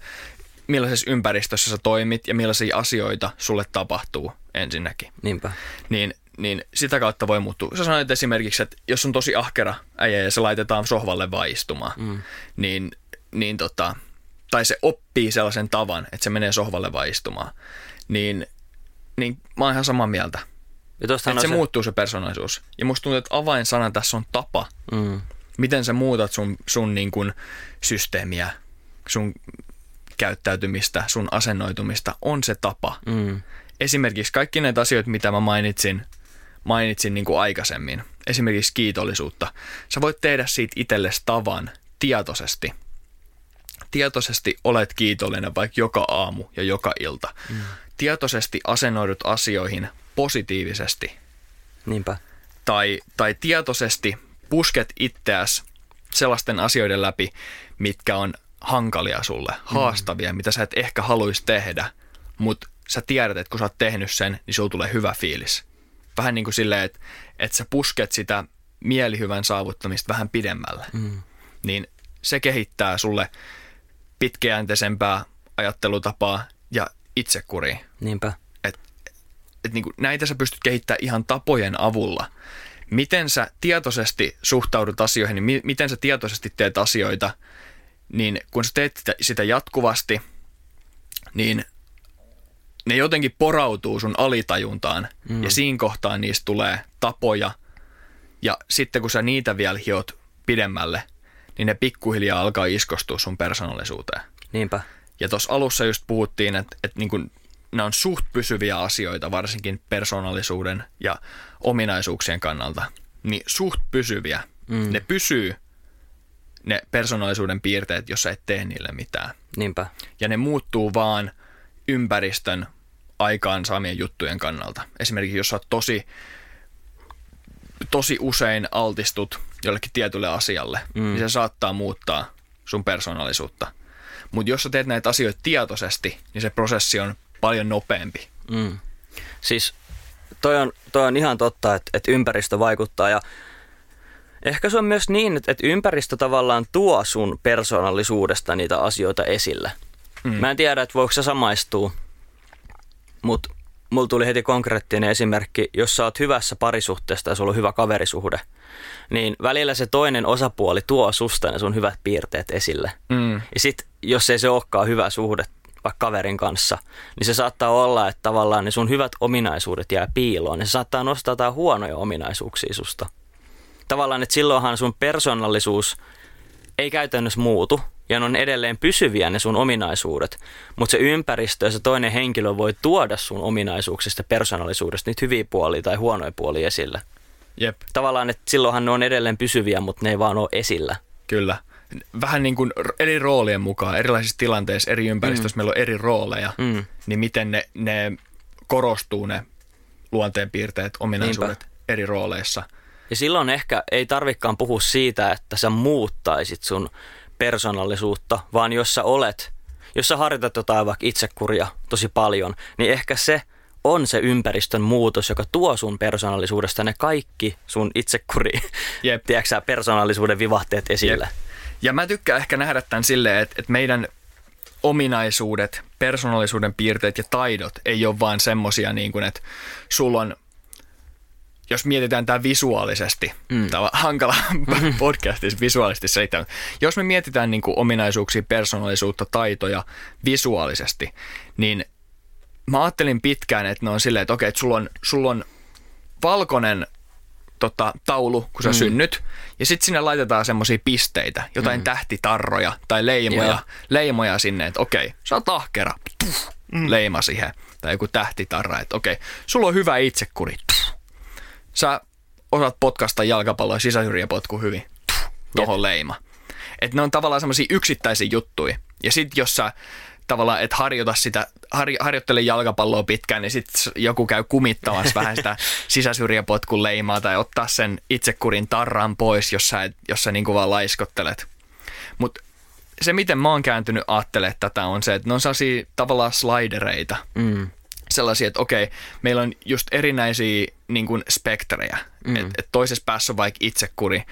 millaisessa ympäristössä sä toimit ja millaisia asioita sulle tapahtuu ensinnäkin
Niinpä.
niin, niin sitä kautta voi muuttua. Sä sanoit esimerkiksi, että jos on tosi ahkera äijä ja se laitetaan sohvalle vaan istumaan, mm. niin, niin tota, tai se oppii sellaisen tavan, että se menee sohvalle vaan istumaan, niin, niin mä oon ihan samaa mieltä.
Ja
Että se,
on
muuttuu se persoonallisuus. Ja musta tuntuu, että avainsana tässä on tapa.
Mm.
Miten sä muutat sun, sun niin kuin systeemiä, sun käyttäytymistä, sun asennoitumista, on se tapa
Mm.
esimerkiksi kaikki näitä asioita, mitä mä mainitsin, mainitsin niin kuin aikaisemmin, esimerkiksi kiitollisuutta, sä voit tehdä siitä itsellesi tavan tietoisesti. Tietoisesti olet kiitollinen vaikka joka aamu ja joka ilta. Mm. Tietoisesti asennoidut asioihin positiivisesti
Niinpä.
tai, tai tietoisesti pusket itseäsi sellaisten asioiden läpi, mitkä on hankalia sulle, haastavia, mitä sä et ehkä haluaisi tehdä, mutta sä tiedät, että kun sä oot tehnyt sen, niin sulla tulee hyvä fiilis. Vähän niin kuin silleen, että, että sä pusket sitä mielihyvän saavuttamista vähän pidemmälle. Mm. Niin se kehittää sulle pitkäjänteisempää ajattelutapaa ja itsekuria
Niinpä.
että et niinku näitä sä pystyt kehittämään ihan tapojen avulla. Miten sä tietoisesti suhtaudut asioihin, niin mi- miten sä tietoisesti teet asioita, niin kun sä teet sitä, sitä jatkuvasti, niin ne jotenkin porautuu sun alitajuntaan mm. ja siinä kohtaa niistä tulee tapoja ja sitten kun sä niitä vielä hiot pidemmälle, niin ne pikkuhiljaa alkaa iskostua sun persoonallisuuteen.
Niinpä.
Ja tuossa alussa just puhuttiin, että, että niin nämä on suht pysyviä asioita, varsinkin persoonallisuuden ja ominaisuuksien kannalta. Niin suht pysyviä. Mm. Ne pysyy, ne persoonallisuuden piirteet, jos sä et tee niille mitään.
Niinpä.
Ja ne muuttuu vaan ympäristön aikaan saamien juttujen kannalta. Esimerkiksi jos sä oot tosi, tosi usein altistut jollekin tietylle asialle, mm. niin se saattaa muuttaa sun persoonallisuutta. Mutta jos sä teet näitä asioita tietoisesti, niin se prosessi on paljon nopeampi.
Mm. Siis toi on, toi on ihan totta, että, että ympäristö vaikuttaa ja ehkä se on myös niin, että, että ympäristö tavallaan tuo sun persoonallisuudesta niitä asioita esille. Mm. Mä en tiedä, että voiko se samaistua, mutta mulla tuli heti konkreettinen esimerkki, jos sä oot hyvässä parisuhteesta ja sulla on hyvä kaverisuhde, niin välillä se toinen osapuoli tuo susta ne sun hyvät piirteet esille.
Mm.
Ja sit, jos ei se olekaan hyvä suhde vaikka kaverin kanssa, niin se saattaa olla, että tavallaan ne sun hyvät ominaisuudet jää piiloon. Ja se saattaa nostaa jotain huonoja ominaisuuksia susta. Tavallaan, että silloinhan sun persoonallisuus ei käytännössä muutu, ja ne on edelleen pysyviä ne sun ominaisuudet, mutta se ympäristö ja se toinen henkilö voi tuoda sun ominaisuuksista persoonallisuudesta niitä hyviä puolia tai huonoja puolia esille.
Jep,
Tavallaan, että silloinhan ne on edelleen pysyviä, mutta ne ei vaan ole esillä.
kyllä. Vähän niin kuin eri roolien mukaan, erilaisissa tilanteissa, eri ympäristöissä mm. meillä on eri rooleja,
Mm.
niin miten ne, ne korostuu ne luonteenpiirteet, ominaisuudet Niinpä. eri rooleissa.
Ja silloin ehkä ei tarvikaan puhua siitä, että sä muuttaisit sun persoonallisuutta, vaan jos sä olet, jos sä harjoitat jotain vaikka itsekuria tosi paljon, niin ehkä se on se ympäristön muutos, joka tuo sun persoonallisuudesta ne kaikki sun itsekuri,
Jep.
tiedätkö sä, persoonallisuuden vivahteet esille.
Jep. Ja mä tykkään ehkä nähdä tämän silleen, että, että meidän ominaisuudet, persoonallisuuden piirteet ja taidot ei ole vaan semmosia niin kuin, että sulla on, jos mietitään tämä visuaalisesti, mm. tämä on hankala podcastissa visuaalisesti selittää, jos me mietitään niin kuin ominaisuuksia, persoonallisuutta, taitoja visuaalisesti, niin mä ajattelin pitkään, että ne on silleen, että okei, että sulla on, sulla on valkoinen tota, taulu, kun sä mm. synnyt, ja sitten sinne laitetaan semmoisia pisteitä, jotain mm. tähtitarroja tai leimoja,
Joo.
leimoja sinne, että okei, sä oot ahkera, tuff, mm. leima siihen, tai joku tähtitarra, että okei, sulla on hyvä itsekuri. Sä osaat potkasta jalkapalloa sisäsyrjäpotku hyvin, tuff, tohon leima. Että ne on tavallaan semmoisia yksittäisiä juttuja, ja sitten jos sä tavallaan, että harjoita sitä, har, harjoittele jalkapalloa pitkään, niin sitten joku käy kumittamassa vähän sitä sisäsyrjäpotkun leimaa tai ottaa sen itsekurin tarran pois, jos sä, et- jos sä niinku vaan laiskottelet. Mutta se, miten mä oon kääntynyt ajattelemaan tätä, on se, että ne on sellaisia tavallaan slidereita.
Mm.
Sellaisia, että okei, meillä on just erinäisiä niin kuin spektrejä. Mm. Että et toisessa päässä on vaikka itsekuri,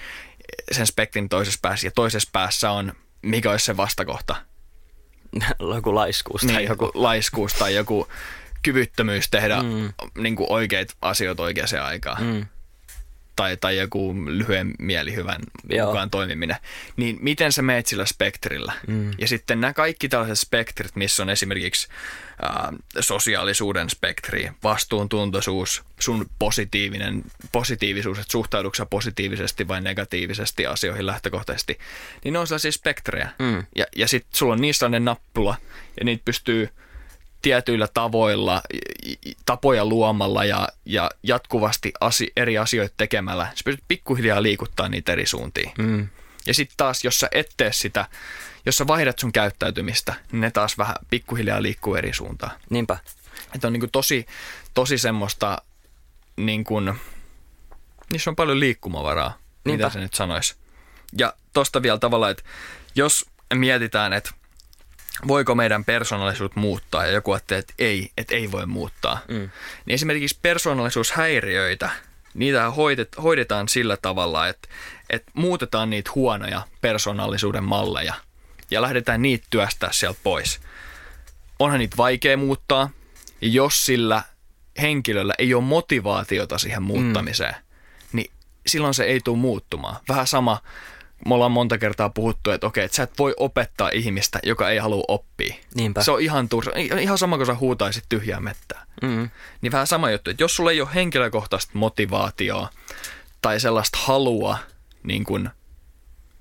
sen spektrin toisessa päässä, ja toisessa päässä on, mikä olisi se vastakohta,
joku laiskuus tai
niin,
joku.
joku laiskuus tai joku kyvyttömyys tehdä mm. niin kuin oikeita asioita oikeaan aikaan.
Mm.
Tai, tai joku lyhyen mielihyvän
Joo.
mukaan toimiminen. Niin miten sä meet sillä spektrillä? Mm. Ja sitten nämä kaikki tällaiset spektrit, missä on esimerkiksi ää, sosiaalisuuden spektri, vastuuntuntoisuus, sun positiivinen, positiivisuus, että suhtaudutko sä positiivisesti vai negatiivisesti asioihin lähtökohtaisesti, niin ne on sellaisia spektrejä.
Mm.
Ja, ja sitten sulla on niissä ne nappula, ja niitä pystyy tietyillä tavoilla, tapoja luomalla ja, ja jatkuvasti asi, eri asioita tekemällä, sä pystyt pikkuhiljaa liikuttaa niitä eri suuntiin.
Mm.
Ja sitten taas, jos sä et tee sitä, jos sä vaihdat sun käyttäytymistä, niin ne taas vähän pikkuhiljaa liikkuu eri suuntaan.
Niinpä.
Että on niinku tosi, tosi semmoista, niin kuin, niissä on paljon liikkumavaraa,
Niinpä.
mitä se nyt sanoisi. Ja tosta vielä tavalla, että jos mietitään, että voiko meidän persoonallisuus muuttaa ja joku ajattelee, että ei, että ei voi muuttaa. Mm. Niin esimerkiksi persoonallisuushäiriöitä, niitä hoidet, hoidetaan sillä tavalla, että, että muutetaan niitä huonoja persoonallisuuden malleja ja lähdetään niitä työstää sieltä pois. Onhan niitä vaikea muuttaa, jos sillä henkilöllä ei ole motivaatiota siihen muuttamiseen, mm. niin silloin se ei tule muuttumaan. Vähän sama, me ollaan monta kertaa puhuttu, että okei, että sä et voi opettaa ihmistä, joka ei halua oppia.
Niinpä.
Se on ihan, tursa, ihan sama, kun sä huutaisit tyhjää mettää.
Mm.
Niin vähän sama juttu, että jos sulla ei ole henkilökohtaista motivaatiota tai sellaista halua niin kuin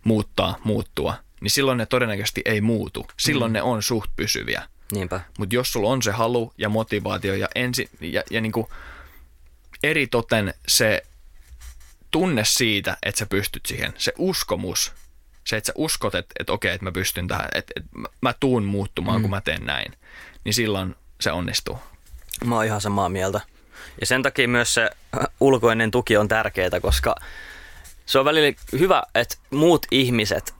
muuttaa, muuttua, niin silloin ne todennäköisesti ei muutu. Silloin mm. ne on suht pysyviä.
Niinpä.
Mutta jos sulla on se halu ja motivaatio ja, ensi, ja, ja niin kuin eri toten se tunne siitä, että sä pystyt siihen, se uskomus, se, että sä uskot, että, että okei, että mä pystyn tähän, että, että mä- tuun muuttumaan, mm. kun mä teen näin, niin silloin se onnistuu.
Mä oon ihan samaa mieltä. Ja sen takia myös se ulkoinen tuki on tärkeää, koska se on välillä hyvä, että muut ihmiset,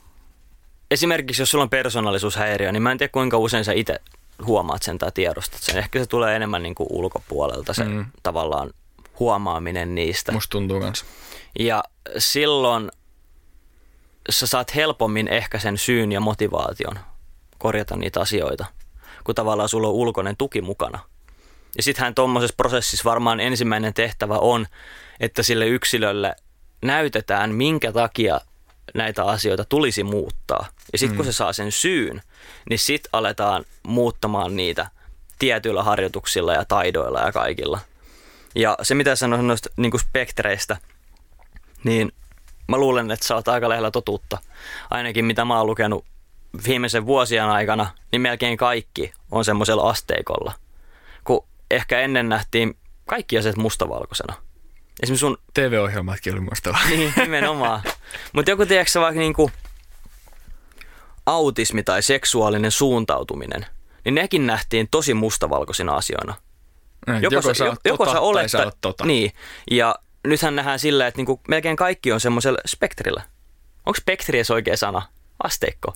esimerkiksi jos sulla on persoonallisuushäiriö, niin mä en tiedä kuinka usein sä itse huomaat sen tai tiedostat sen. Ehkä se tulee enemmän niin kuin ulkopuolelta se mm. tavallaan huomaaminen niistä.
Musta tuntuu kanssa.
Ja silloin sä saat helpommin ehkä sen syyn ja motivaation korjata niitä asioita, kun tavallaan sulla on ulkoinen tuki mukana. Ja sittenhän tuommoisessa prosessissa varmaan ensimmäinen tehtävä on, että sille yksilölle näytetään, minkä takia näitä asioita tulisi muuttaa. Ja sitten kun se saa sen syyn, niin sitten aletaan muuttamaan niitä tietyillä harjoituksilla ja taidoilla ja kaikilla. Ja se mitä sanoin noista niin spektreistä, niin mä luulen, että sä oot aika lähellä totuutta. Ainakin mitä mä oon lukenut viimeisen vuosien aikana, niin melkein kaikki on semmoisella asteikolla. Kun ehkä ennen nähtiin kaikki asiat mustavalkoisena. Esimerkiksi sun
TV-ohjelmatkin oli muistava.
niin, nimenomaan. Mutta joku, tiedätkö vaikka niinku autismi tai seksuaalinen suuntautuminen, niin nekin nähtiin tosi mustavalkoisina asioina.
Joko, joko sä oot joko tota, sä olet, tai sä oot tota.
Niin, ja nythän nähdään sillä, että niinku melkein kaikki on semmoisella spektrillä. Onko spektri edes oikea sana? Asteikko.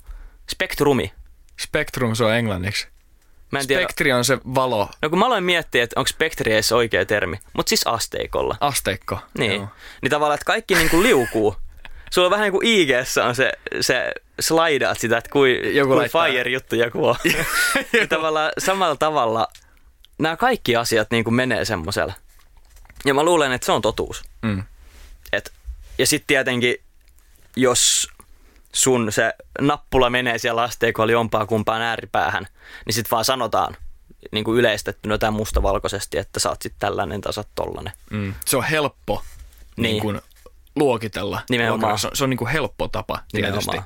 Spektrumi.
Spektrum se on englanniksi.
Mä en tiedä.
Spektri on se valo.
No kun mä aloin miettiä, että onko spektri edes oikea termi, mutta siis asteikolla.
Asteikko.
Niin. Joo. Niin tavallaan, että kaikki niinku liukuu. Sulla on vähän niin kuin ig on se, se slidaat sitä, että kui, joku kui fire-juttu joku on. ja tavallaan samalla tavalla nämä kaikki asiat niin kuin menee semmoisella. Ja mä luulen, että se on totuus. Mm. Et, ja sitten tietenkin, jos sun se nappula menee siellä asteikolla jompaa kumpaan ääripäähän, niin sitten vaan sanotaan niin kuin yleistettynä tai mustavalkoisesti, että sä oot sitten tällainen tai sä oot tollanen.
Mm. Se on helppo niin. Niin kuin, luokitella.
Nimenomaan.
Se on, se on niin kuin helppo tapa tietysti, Nimenomaan.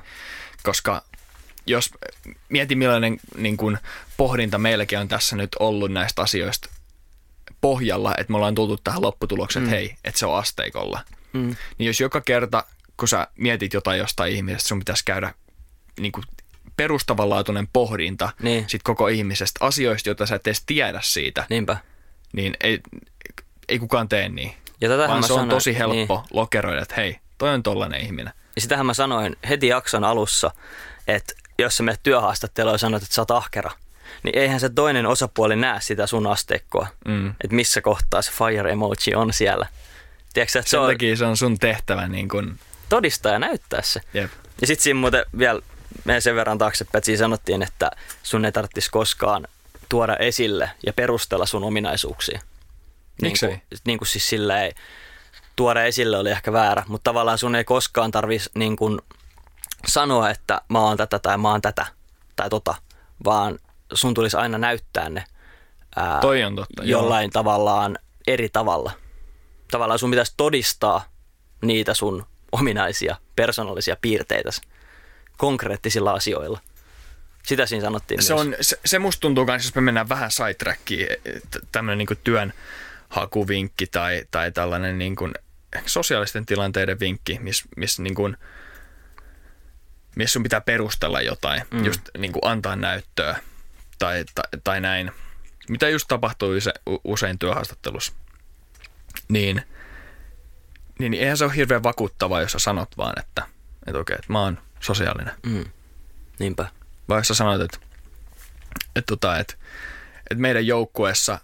koska jos mietin millainen niin kuin pohdinta meilläkin on tässä nyt ollut näistä asioista pohjalla, että me ollaan tultu tähän lopputulokseen, mm. että hei, että se on asteikolla. Mm. Niin jos joka kerta, kun sä mietit jotain jostain ihmisestä, sun pitäisi käydä niin kuin perustavanlaatuinen pohdinta niin. sit koko ihmisestä, asioista, joita sä et edes tiedä siitä.
Niinpä.
Niin ei, ei kukaan tee niin.
Ja
Vaan se on
sanoin,
tosi helppo niin. lokeroida, että hei, toi on tollainen ihminen.
Ja sitähän mä sanoin heti jakson alussa, että jos sä menet työhaastatteluun ja sanot, että sä oot ahkera, niin eihän se toinen osapuoli näe sitä sun asteikkoa, mm. että missä kohtaa se fire emoji on siellä. Tiedätkö, että
Sen
se on,
takia se on sun tehtävä niin kun...
todistaa ja näyttää se.
Jep.
Ja sitten siinä muuten vielä menen sen verran taaksepäin, että siinä sanottiin, että sun ei tarvitsisi koskaan tuoda esille ja perustella sun ominaisuuksia.
Miksei?
Niin kuin, niin kuin siis sillä ei, tuoda esille oli ehkä väärä, mutta tavallaan sun ei koskaan tarvitsisi niin kuin sanoa, että mä oon tätä tai mä oon tätä tai tota, vaan sun tulisi aina näyttää ne ää,
Toi on totta,
jollain
joo.
tavallaan eri tavalla. Tavallaan sun pitäisi todistaa niitä sun ominaisia persoonallisia piirteitä konkreettisilla asioilla. Sitä siinä sanottiin
se
myös.
On, se, se musta tuntuu myös, jos me mennään vähän sidetrackiin, tämmöinen niin työn hakuvinkki tai, tai tällainen niin kuin sosiaalisten tilanteiden vinkki, missä miss niin kuin, missä sun pitää perustella jotain, mm. just niin kuin antaa näyttöä tai, tai, tai näin. Mitä just tapahtuu use, usein työhaastattelussa, niin, niin, niin eihän se ole hirveän vakuuttavaa, jos sä sanot vaan, että, että okei, että mä oon sosiaalinen.
Mm. Niinpä.
Vai jos sä sanot, että, että, tota, että, että meidän joukkueessa,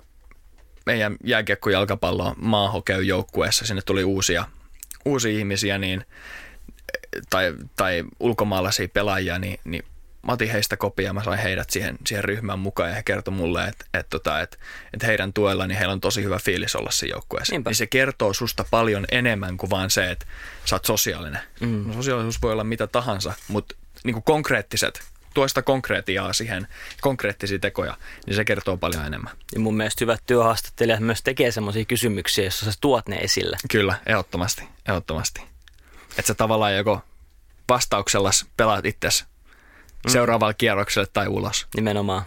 meidän jääkiekko-jalkapallo maahokeu joukkueessa, sinne tuli uusia, uusia ihmisiä, niin tai, tai ulkomaalaisia pelaajia, niin, niin mä otin heistä kopia, mä sain heidät siihen, siihen ryhmään mukaan ja he kertoi mulle, että, että, että, että, että heidän tuella niin heillä on tosi hyvä fiilis olla siinä joukkueessa. Niin se kertoo susta paljon enemmän kuin vaan se, että sä oot sosiaalinen. Mm. No, sosiaalisuus voi olla mitä tahansa, mutta niin kuin konkreettiset, tuosta konkreettiaa siihen, konkreettisia tekoja, niin se kertoo paljon enemmän.
Ja mun mielestä hyvät työhaastattelijat myös tekee semmoisia kysymyksiä, joissa sä tuot ne esille.
Kyllä, ehdottomasti, ehdottomasti. Että sä tavallaan joko vastauksella pelaat itsesi mm. seuraavalle kierrokselle tai ulos.
Nimenomaan.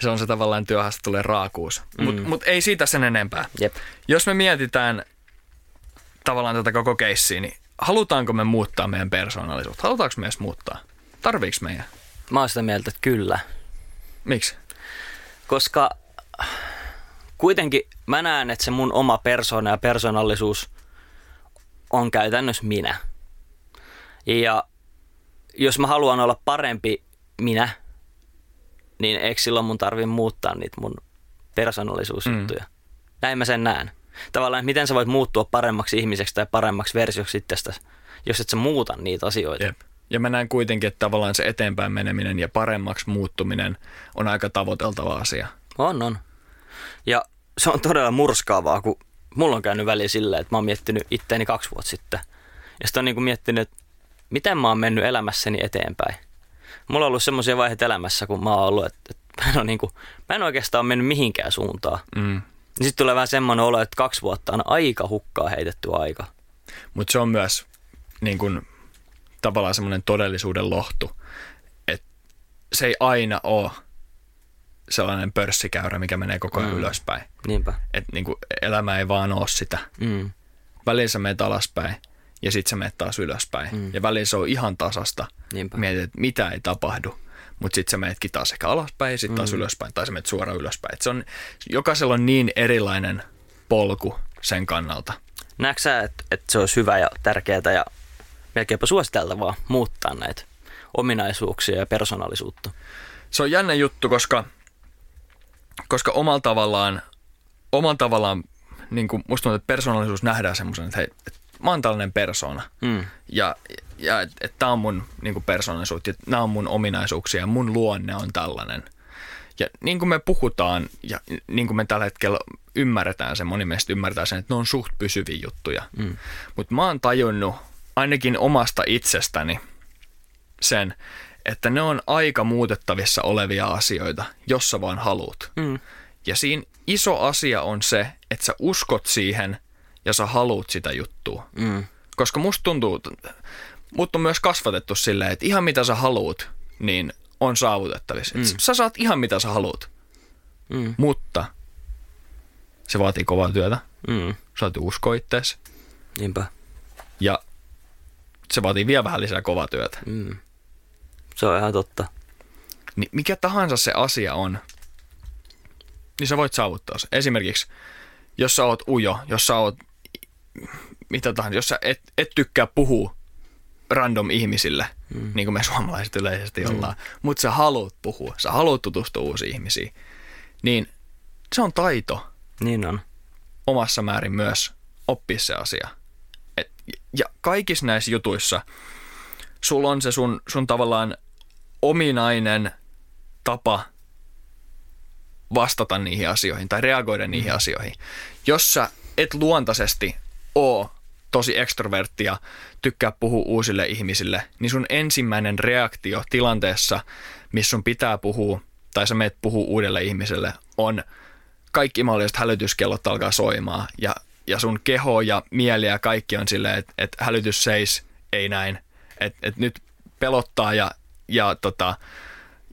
Se on se tavallaan työhaastattelujen raakuus. Mm. Mutta mut ei siitä sen enempää.
Jep.
Jos me mietitään tavallaan tätä koko keissiä, niin halutaanko me muuttaa meidän persoonallisuutta? Halutaanko me edes muuttaa? Tarviiko meidän?
Mä oon sitä mieltä, että kyllä.
Miksi?
Koska kuitenkin mä näen, että se mun oma persoona ja persoonallisuus on käytännössä minä. Ja jos mä haluan olla parempi minä, niin eikö silloin mun tarvi muuttaa niitä mun persoonallisuusjuttuja. Mm. Näin mä sen näen. Tavallaan, miten sä voit muuttua paremmaksi ihmiseksi tai paremmaksi versioksi itsestäsi, jos et sä muuta niitä asioita.
Jep. Ja mä näen kuitenkin, että tavallaan se eteenpäin meneminen ja paremmaksi muuttuminen on aika tavoiteltava asia.
On, on. Ja se on todella murskaavaa, kun mulla on käynyt väliin silleen, että mä oon miettinyt itteeni kaksi vuotta sitten. Ja sitten on niin kuin miettinyt, että miten mä oon mennyt elämässäni eteenpäin. Mulla on ollut semmoisia vaiheita elämässä, kun mä oon ollut, että, että mä, en ole niin kuin, mä en oikeastaan mennyt mihinkään suuntaan.
Mm.
Niin sitten tulee vähän semmoinen olo, että kaksi vuotta on aika hukkaa heitetty aika.
Mutta se on myös niin kun, tavallaan semmoinen todellisuuden lohtu, että se ei aina ole sellainen pörssikäyrä, mikä menee koko ajan
Mm.
ylöspäin.
Niinpä.
Että niin elämä ei vaan ole sitä.
Mm.
Välillä sä menet alaspäin ja sitten sä menet taas ylöspäin.
Mm.
Ja välillä se on ihan tasasta.
Niinpä.
Mietit, että mitä ei tapahdu. Mutta sitten sä menetkin taas ehkä alaspäin ja sitten taas
Mm.
ylöspäin. Tai sä menet suoraan ylöspäin. Et se on, jokaisella on niin erilainen polku sen kannalta.
Näetkö sä, että, että se olisi hyvä ja tärkeää ja melkeinpä suositeltavaa muuttaa näitä ominaisuuksia ja persoonallisuutta?
se on jännä juttu, koska, koska omalla tavallaan, omalla tavallaan niin kuin musta tuntuu, että persoonallisuus nähdään semmoisen, että hei, mä oon tällainen persona.
Mm.
Ja, ja että et tämä on mun niin persoonallisuus ja nämä on mun ominaisuuksia ja mun luonne on tällainen. Ja niin kuin me puhutaan ja niin kuin me tällä hetkellä ymmärretään sen, moni meistä ymmärtää sen, että ne on suht pysyviä juttuja.
Mm.
Mutta mä oon tajunnut ainakin omasta itsestäni sen, että ne on aika muutettavissa olevia asioita, jos sä vaan haluut.
Mm.
Ja siinä iso asia on se, että sä uskot siihen ja sä haluut sitä juttua.
Mm.
Koska musta tuntuu, mut on myös kasvatettu silleen, että ihan mitä sä haluut, niin on saavutettavissa. Mm. Sä saat ihan mitä sä haluut,
Mm.
mutta se vaatii kovaa työtä.
Mm.
Sä täytyy uskoa ittees.
Niinpä.
Ja se vaatii vielä vähän lisää kovaa työtä.
Mm. Se on ihan totta.
Niin mikä tahansa se asia on, niin sä voit saavuttaa se. Esimerkiksi, jos sä oot ujo, jos sä oot mitä tahansa, jos sä et, et tykkää puhua random ihmisille, mm. niin kuin me suomalaiset yleisesti mm. ollaan, mutta sä haluat puhua, sä haluat tutustua uusiin ihmisiin, niin se on taito
Niin on.
omassa määrin myös oppia se asia. Et, ja kaikissa näissä jutuissa sulla on se sun, sun tavallaan ominainen tapa vastata niihin asioihin tai reagoida niihin asioihin. Jos sä et luontaisesti oo tosi ekstrovertti ja tykkää puhua uusille ihmisille, niin sun ensimmäinen reaktio tilanteessa, missä sun pitää puhua tai sä meet puhua uudelle ihmiselle, on kaikki mahdolliset hälytyskellot alkaa soimaan ja, ja sun keho ja mieli ja kaikki on silleen, että et hälytys seis, ei näin. Että et nyt pelottaa ja, ja tota,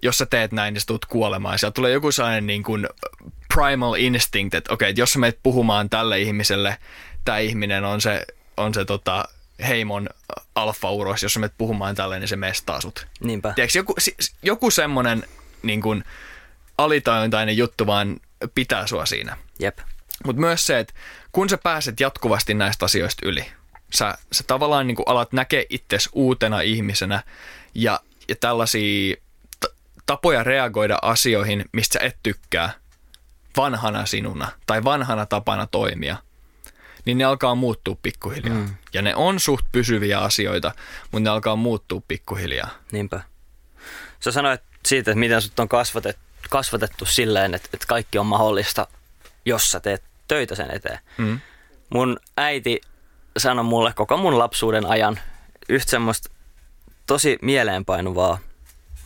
jos sä teet näin, niin sä tulet kuolemaan. Ja sieltä tulee joku sellainen niin kuin primal instinct, että okei, että jos sä meet puhumaan tälle ihmiselle, tämä ihminen on se, on se tota, heimon alfa-uros, jos sä meet puhumaan tälle, niin se mestaa sut.
Niinpä.
Tiedätkö, joku, joku semmoinen niin kuin alitajuntainen juttu vaan pitää sua siinä.
Jep.
Mutta myös se, että kun sä pääset jatkuvasti näistä asioista yli, sä, sä tavallaan niin alat näkeä itsesi uutena ihmisenä ja, ja tällaisia t- tapoja reagoida asioihin, mistä sä et tykkää vanhana sinuna tai vanhana tapana toimia, niin ne alkaa muuttua pikkuhiljaa. Mm. Ja ne on suht pysyviä asioita, mutta ne alkaa muuttua pikkuhiljaa.
Niinpä. Sä sanoit siitä, että miten sut on kasvatettu, kasvatettu silleen, että, että kaikki on mahdollista, jos sä teet töitä sen eteen.
Mm.
Mun äiti sanoi mulle koko mun lapsuuden ajan yhtä semmoista tosi mieleenpainuvaa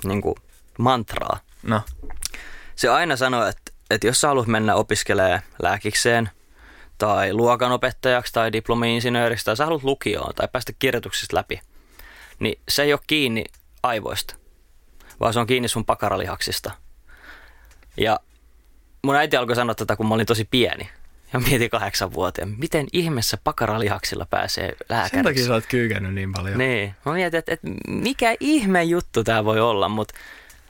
niin kuin mantraa.
No,
Se aina sanoi, että, että jos sä haluat mennä opiskelemaan lääkikseen tai luokanopettajaksi tai diplomi-insinööriksi tai sä haluat lukioon tai päästä kirjoituksista läpi, niin se ei ole kiinni aivoista, vaan se on kiinni sun pakaralihaksista. Ja mun äiti alkoi sanoa tätä, kun mä olin tosi pieni. Ja mietin kahdeksan vuoteen, miten ihmeessä pakaralihaksilla pääsee
sen
lääkäriksi.
takia sä oot kyykännyt niin paljon.
Niin. Mä mietin, että, että mikä ihme juttu tämä voi olla, mutta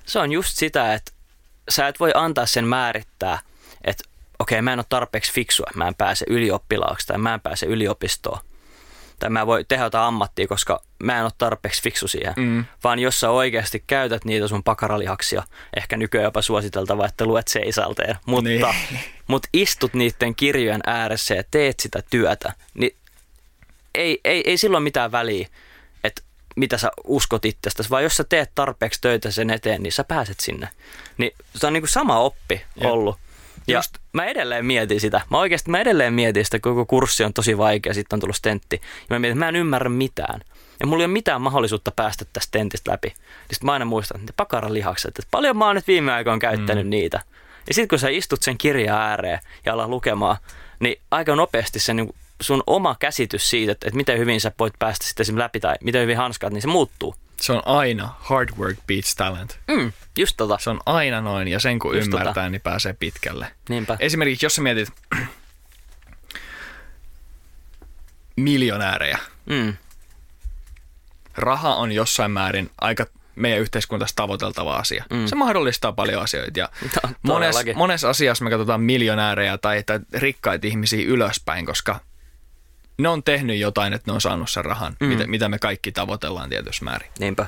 se on just sitä, että sä et voi antaa sen määrittää, että okei, mä en ole tarpeeksi fiksua, mä en pääse ylioppilaaksi tai mä en pääse yliopistoon. Tai mä voi tehdä jotain ammattia, koska mä en ole tarpeeksi fiksu siihen.
Mm.
Vaan jos sä oikeasti käytät niitä sun pakaralihaksia, ehkä nykyään jopa suositeltava, että luet seisalteen, mutta,
Niin.
mutta istut niiden kirjojen ääressä ja teet sitä työtä, niin ei, ei, ei silloin mitään väliä, että mitä sä uskot itsestäsi, vaan jos sä teet tarpeeksi töitä sen eteen, niin sä pääset sinne. Niin se on niin kuin sama oppi
Jep.
Ja
Just-
mä edelleen mietin sitä. Mä oikeasti mä edelleen mietin sitä, koko kurssi on tosi vaikea, sitten on tullut stentti. Ja mä mietin, että mä en ymmärrä mitään. Ja mulla ei ole mitään mahdollisuutta päästä tästä tentistä läpi. Sitten mä aina muistan, että ne pakaralihakset, että paljon mä oon nyt viime aikoina käyttänyt mm. niitä. Ja sitten kun sä istut sen kirjan ääreen ja alat lukemaan, niin aika nopeasti se niin sun oma käsitys siitä, että, että miten hyvin sä voit päästä sitten läpi tai miten hyvin hanskaat, niin se muuttuu.
Se on aina hard work beats talent.
Mm, just tota.
Se on aina noin, ja sen kun
Just
ymmärtää,
tota.
niin pääsee pitkälle.
Niinpä.
Esimerkiksi jos sä mietit miljonäärejä,
Mm,
raha on jossain määrin aika meidän yhteiskuntassa tavoiteltava asia. Mm. Se mahdollistaa paljon asioita. Ja
To-
monessa, monessa asiassa me katsotaan miljonäärejä tai, tai rikkaita ihmisiä ylöspäin, koska ne on tehnyt jotain, että ne on saanut sen rahan, mm. mitä, mitä me kaikki tavoitellaan tietyssä määrin.
niinpä.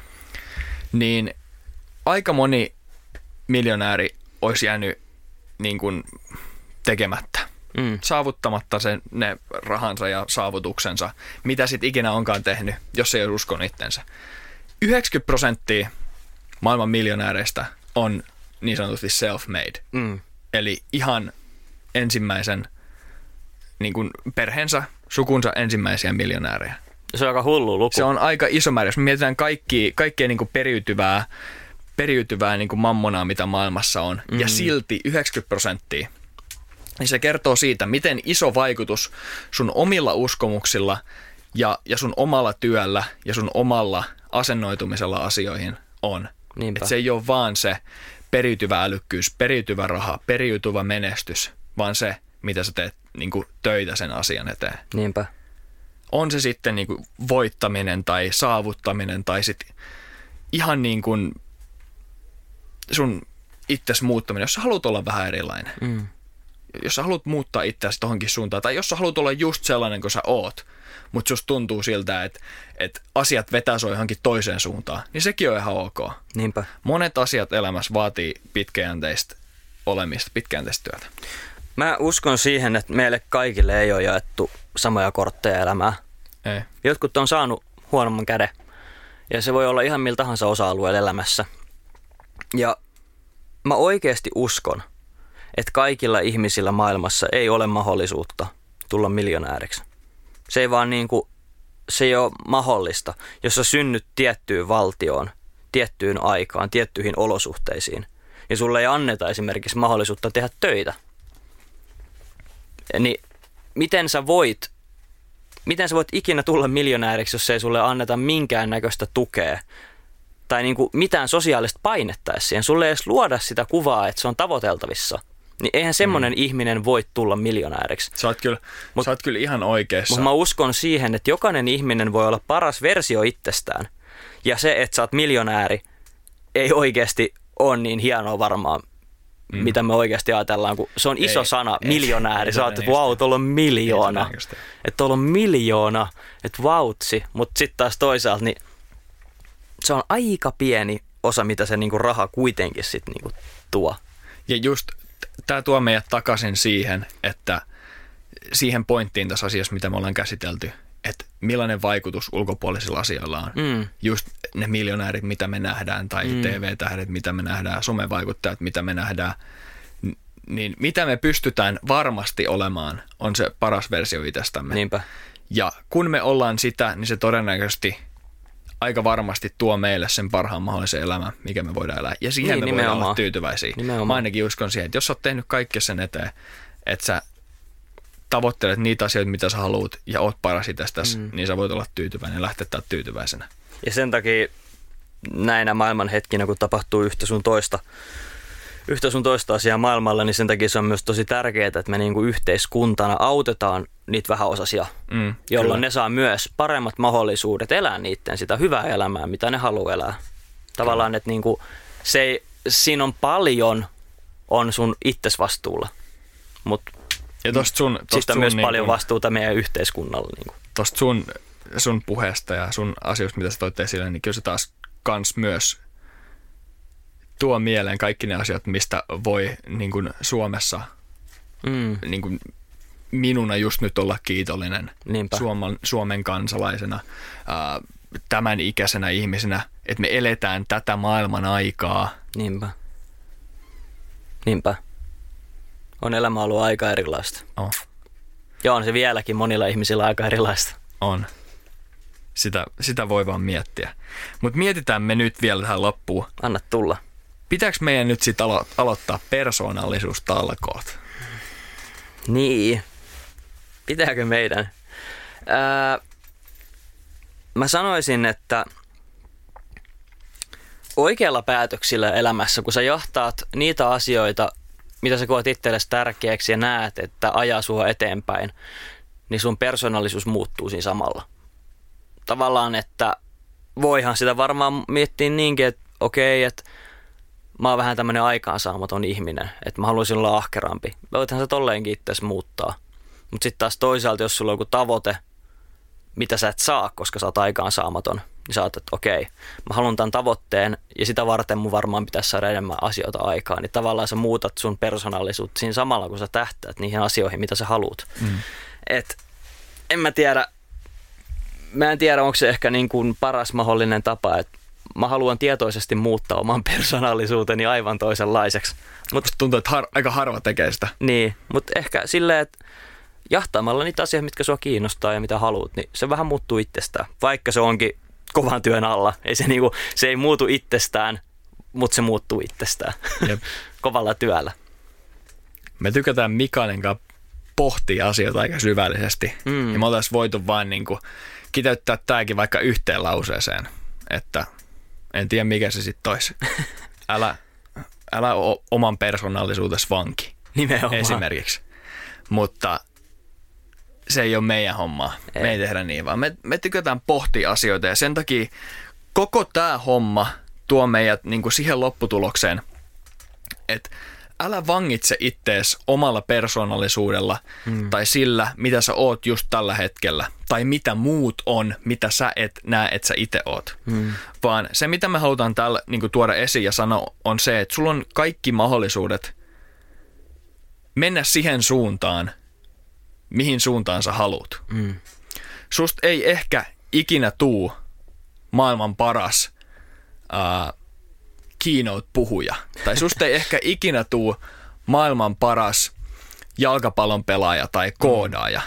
Niin aika moni miljonääri olisi jäänyt niin kuin tekemättä
Mm,
saavuttamatta sen, ne rahansa ja saavutuksensa, mitä sitten ikinä onkaan tehnyt, jos ei ole uskonut itsensä. 90 prosenttia maailman miljonääreistä on niin sanotusti self-made,
mm,
eli ihan ensimmäisen niin kuin perheensä, sukunsa ensimmäisiä miljonäärejä.
se on aika hullu luku.
Se on aika iso määrä. Jos me mietitään kaikki, kaikkea niin kuin periytyvää, periytyvää niin kuin mammonaa, mitä maailmassa on, mm. ja silti 90 prosenttia, niin se kertoo siitä, miten iso vaikutus sun omilla uskomuksilla ja, ja sun omalla työllä ja sun omalla asennoitumisella asioihin on.
Niinpä.
Et se ei ole vaan se periytyvä älykkyys, periytyvä raha, periytyvä menestys, vaan se, mitä sä teet niin kuin töitä sen asian eteen
Niinpä.
on se sitten niin kuin voittaminen tai saavuttaminen tai sitten ihan niin kuin sun itses muuttaminen, jos sä haluat olla vähän erilainen.
Mm.
Jos sä haluat muuttaa itseäsi tohonkin suuntaan tai jos sä haluat olla just sellainen kuin sä oot, mutta susta tuntuu siltä, että, että asiat vetää sua johonkin toiseen suuntaan, niin sekin on ihan ok.
Niinpä.
Monet asiat elämässä vaatii pitkäjänteistä olemista, pitkäjänteistä työtä.
Mä uskon siihen, että meille kaikille ei ole jaettu samoja kortteja elämää.
Ei.
Jotkut on saanut huonomman käden. Ja se voi olla ihan millä tahansa osa-alueella elämässä. Ja mä oikeasti uskon, että kaikilla ihmisillä maailmassa ei ole mahdollisuutta tulla miljonääriksi. Se ei vaan niin kuin, se ei ole mahdollista, jos sä synnyt tiettyyn valtioon, tiettyyn aikaan, tiettyihin olosuhteisiin. Ja sulle ei anneta esimerkiksi mahdollisuutta tehdä töitä. Niin miten sä voit miten sä voit ikinä tulla miljonääriksi, jos ei sulle anneta minkäännäköistä tukea tai niin kuin mitään sosiaalista painetta siihen. Sulle ei edes luoda sitä kuvaa, että se on tavoiteltavissa. Niin eihän semmoinen mm. ihminen voi tulla miljonääriksi.
Sä oot kyllä,
Mut-
sä oot kyllä ihan oikeassa.
Mutta mä uskon siihen, että jokainen ihminen voi olla paras versio itsestään. Ja se, että sä oot miljonääri, ei oikeasti ole niin hienoa varmaan, mm. mitä me oikeasti ajatellaan, kun se on iso
Ei,
sana,
ei,
miljonääri.
ei
Sä että vau, tuolla on miljoona. Että tuolla on miljoona, että vautsi. Mutta sitten taas toisaalta, niin se on aika pieni osa, mitä se niinku raha kuitenkin sitten niinku tuo.
Ja just tämä tuo meidät takaisin siihen, että siihen pointtiin tässä asiassa, mitä me ollaan käsitelty, että millainen vaikutus ulkopuolisilla asioilla on.
Mm.
Just ne miljonäärit, mitä me nähdään, tai mm. TV-tähdet, mitä me nähdään, somevaikuttajat, mitä me nähdään, niin mitä me pystytään varmasti olemaan, on se paras versio itsestämme.
Niinpä.
Ja kun me ollaan sitä, niin se todennäköisesti aika varmasti tuo meille sen parhaan mahdollisen elämän, mikä me voidaan elää. Ja siihen
Niin,
me voidaan olla
nimenomaan.
tyytyväisiä.
Nimenomaan.
Mä ainakin uskon siihen, että jos sä oot tehnyt kaikki sen eteen, että sä tavoittelet niitä asioita, mitä sä haluat ja oot paras itsestäsi, mm. niin sä voit olla tyytyväinen ja lähteä täältä tyytyväisenä.
Ja sen takia näinä maailman hetkinä, kun tapahtuu yhtä sun toista, yhtä sun toista asiaa maailmalla, niin sen takia se on myös tosi tärkeää, että me niinku yhteiskuntana autetaan niitä vähäosaisia,
Mm,
jolloin
kyllä.
ne saa myös paremmat mahdollisuudet elää niiden sitä hyvää elämää, mitä ne haluaa elää. Tavallaan, että niinku, se ei, siinä on paljon on sun itsesvastuulla, mutta
Ja tosta sun, tosta
sitten on
sun,
myös
niin
paljon
kun-
vastuuta meidän yhteiskunnalle. Niinku.
tosta sun, sun puheesta ja sun asioista, mitä sä toit esille, niin kyllä se taas kans myös tuo mieleen kaikki ne asiat, mistä voi niin kuin Suomessa
Mm,
niin kuin minuna just nyt olla kiitollinen
Niinpä.
Suomen, Suomen kansalaisena, ää, tämän ikäisenä ihmisenä, että me eletään tätä maailman aikaa.
niinpä. Niinpä. On elämä ollut aika erilaista.
On.
Ja on se vieläkin monilla ihmisillä aika erilaista.
On. Sitä, sitä voi vaan miettiä. Mutta mietitään me nyt vielä tähän loppuun.
Anna tulla.
Pitääkö meidän nyt sitten alo- aloittaa persoonallisuustalkoot?
Niin. Pitääkö meidän? Ää, mä sanoisin, että oikealla päätöksillä elämässä, kun sä johtaat niitä asioita, mitä sä koet itsellesi tärkeäksi ja näet, että ajaa sua eteenpäin, niin sun persoonallisuus muuttuu siinä samalla. Tavallaan, että voihan sitä varmaan miettiä niinkin, että okei, että mä oon vähän tämmöinen aikaansaamaton ihminen, että mä haluaisin olla ahkerampi. Voithan sä tolleenkin itse muuttaa. Mutta sitten taas toisaalta, jos sulla on joku tavoite, mitä sä et saa, koska sä oot aikaansaamaton, niin sä että okei, mä haluan tämän tavoitteen ja sitä varten mun varmaan pitäisi saada enemmän asioita aikaan. Niin tavallaan sä muutat sun persoonallisuutta siinä samalla, kun sä tähtäät niihin asioihin, mitä sä haluat. Mm. Et en mä tiedä, mä en tiedä, onko se ehkä niin kuin paras mahdollinen tapa, että mä haluan tietoisesti muuttaa oman persoonallisuuteni aivan toisenlaiseksi.
Mutta tuntuu, että har- aika harva tekee sitä.
Niin, mutta ehkä silleen, että jahtaamalla niitä asioita, mitkä sua kiinnostaa ja mitä haluat, niin se vähän muuttuu itsestään. Vaikka se onkin kovan työn alla. Ei se, niinku, se ei muutu itsestään, mutta se muuttuu itsestään.
Jep.
Kovalla työllä.
Me tykätään Mikaelin kanssa pohtia asioita aika syvällisesti. Mm. Ja me oltaisiin voitu vain niin kuin kiteyttää tämäkin vaikka yhteen lauseeseen, että en tiedä mikä se sitten olisi. Älä, älä ole oman persoonallisuutesi vanki
Nimenomaan.
esimerkiksi. Mutta se ei ole meidän hommaa. Ei. Me ei tehdä niin, vaan me, me tykätään pohtia asioita ja sen takia koko tämä homma tuo meidät niin kuin siihen lopputulokseen, että älä vangitse ittees omalla persoonallisuudella mm. tai sillä, mitä sä oot just tällä hetkellä tai mitä muut on, mitä sä et näe, että sä itse oot. Mm. Vaan se, mitä me halutaan täällä niin kuin tuoda esiin ja sanoa, on se, että sulla on kaikki mahdollisuudet mennä siihen suuntaan, mihin suuntaan sä haluat.
Mm.
Sust ei ehkä ikinä tuu maailman paras uh, keynote-puhuja. Tai susta ei ehkä ikinä tuu maailman paras jalkapallon pelaaja tai koodaaja.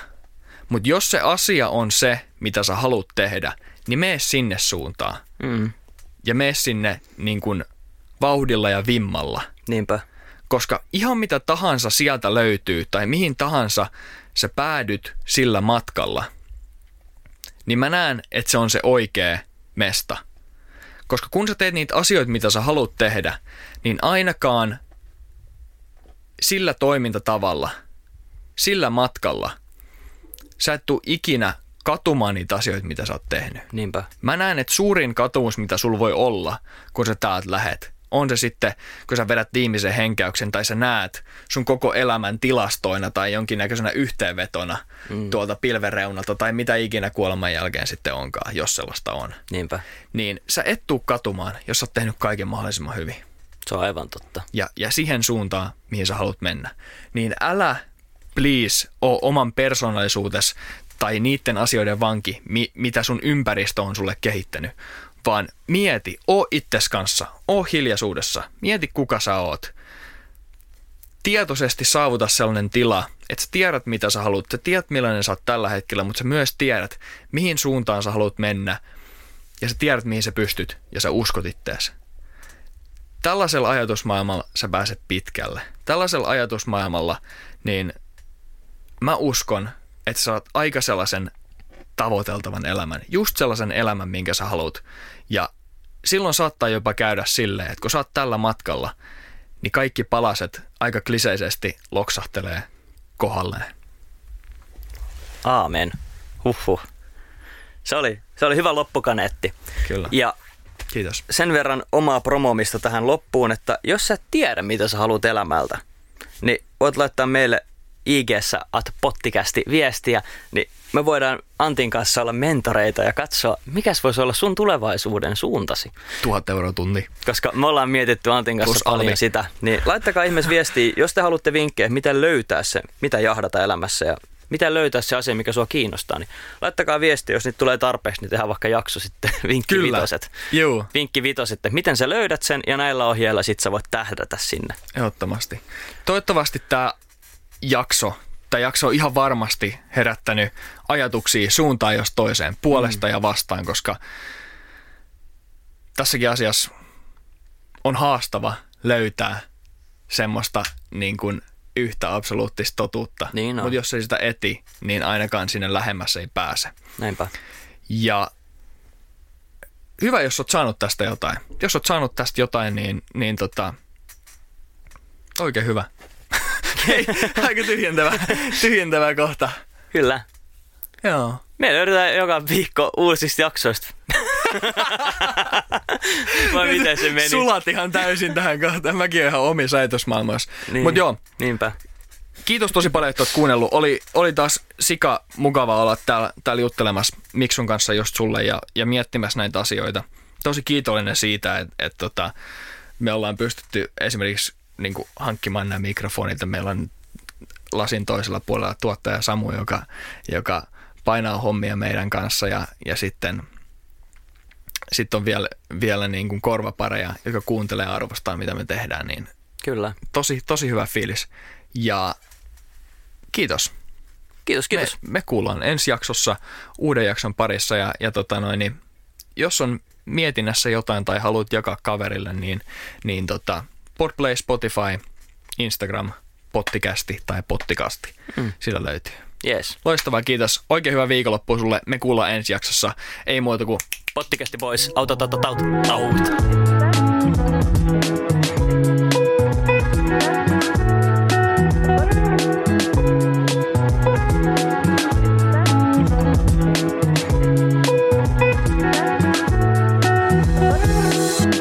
Mutta jos se asia on se, mitä sä haluat tehdä, niin mene sinne suuntaan.
Mm.
Ja mene sinne niin kun vauhdilla ja vimmalla.
Niinpä.
Koska ihan mitä tahansa sieltä löytyy tai mihin tahansa sä päädyt sillä matkalla, niin mä näen, että se on se oikea mesta. Koska kun sä teet niitä asioita, mitä sä haluat tehdä, niin ainakaan sillä toimintatavalla, sillä matkalla, sä et tuu ikinä katumaan niitä asioita, mitä sä oot tehnyt.
Niinpä.
Mä näen, että suurin katumus, mitä sul voi olla, kun sä täältä lähet, on se sitten, kun sä vedät viimeisen henkäyksen tai sä näet sun koko elämän tilastoina tai jonkinnäköisenä yhteenvetona mm. tuolta pilvereunalta tai mitä ikinä kuoleman jälkeen sitten onkaan, jos sellaista on.
Niinpä.
Niin sä et tuu katumaan, jos sä oot tehnyt kaiken mahdollisimman hyvin.
Se on aivan totta.
Ja, ja siihen suuntaan, mihin sä haluat mennä. Niin älä please oo oman persoonallisuutes tai niiden asioiden vanki, mi, mitä sun ympäristö on sulle kehittänyt, vaan mieti, oo itses kanssa, oo hiljaisuudessa, mieti kuka sä oot. Tietoisesti saavuta sellainen tila, että sä tiedät mitä sä haluat, sä tiedät millainen sä oot tällä hetkellä, mutta sä myös tiedät, mihin suuntaan sä haluat mennä, ja sä tiedät mihin sä pystyt, ja sä uskot ittees. Tällaisella ajatusmaailmalla sä pääset pitkälle. Tällaisella ajatusmaailmalla, niin mä uskon, että sä saat aika sellaisen tavoiteltavan elämän, just sellaisen elämän, minkä sä haluat. Ja silloin saattaa jopa käydä silleen, että kun sä oot tällä matkalla, niin kaikki palaset aika kliseisesti loksahtelee kohdalleen.
Aamen. Huhhuh. Se oli, se oli hyvä loppukaneetti.
Kyllä.
Ja
Kiitos.
sen verran omaa promomista tähän loppuun, että jos sä et tiedä, mitä sä haluat elämältä, niin voit laittaa meille ig at pottikästi viestiä, niin me voidaan Antin kanssa olla mentoreita ja katsoa, mikäs voisi olla sun tulevaisuuden suuntasi.
Tuhat euroa tunti.
Koska me ollaan mietitty Antin kanssa
Plus
paljon
alvi.
sitä, niin laittakaa ihmeessä viestiä, jos te haluatte vinkkejä, miten löytää se, mitä jahdata elämässä ja miten löytää se asia, mikä sua kiinnostaa, niin laittakaa viestiä, jos niitä tulee tarpeeksi, niin tehdään vaikka jakso sitten vinkkivitoset.
Juu,
Vinkkivitoset, että miten sä löydät sen ja näillä ohjeilla sit sä voit tähdätä sinne.
ehdottomasti. Toivottavasti tämä jakso, tämä jakso on ihan varmasti herättänyt ajatuksia suuntaan jos toiseen, puolesta mm. ja vastaan, koska tässäkin asiassa on haastava löytää semmoista niin kuin yhtä absoluuttista totuutta.
Niin.
Mutta jos ei sitä eti, niin ainakaan sinne lähemmäs ei pääse.
Näinpä.
Ja hyvä, jos oot saanut tästä jotain. Jos oot saanut tästä jotain, niin, niin tota, oikein hyvä. Aika tyhjentävä, tyhjentävä kohta.
Kyllä.
Joo.
Me löydetään joka viikko uusista jaksoista. Vai miten se meni?
Sulat ihan täysin tähän kohtaan. Mäkin oon ihan omissa ajatusmaailmassa.
Niin,
Mutta joo,
Niinpä.
kiitos tosi paljon, että oot kuunnellut. Oli, oli taas sika mukava olla täällä, täällä juttelemassa Miksun kanssa just sulle ja, ja miettimässä näitä asioita. Tosi kiitollinen siitä, että, että tota, me ollaan pystytty esimerkiksi niin kuin, hankkimaan nämä mikrofonit ja meillä on lasin toisella puolella tuottaja Samu, joka, joka painaa hommia meidän kanssa ja, ja sitten sitten on vielä, vielä niin kuin korvapareja, jotka kuuntelee ja arvostaa, mitä me tehdään, niin
Kyllä.
tosi, tosi hyvä fiilis. Ja kiitos.
Kiitos,
Me,
kiitos.
me kuullaan ensi jaksossa uuden jakson parissa ja, ja tota noin, niin jos on mietinnässä jotain tai haluat jakaa kaverille, niin, niin tota, Podplay, Spotify, Instagram, pottikästi tai pottikasti. Mm. Sillä löytyy.
Yes.
Loistavaa, kiitos. Oikein hyvää viikonloppua sulle. Me kuullaan ensi jaksossa. Ei muuta kuin
Pottikästi pois. Auto.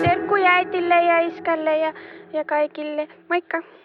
Terkkuja äitille ja iskälle ja, ja kaikille. Moikka!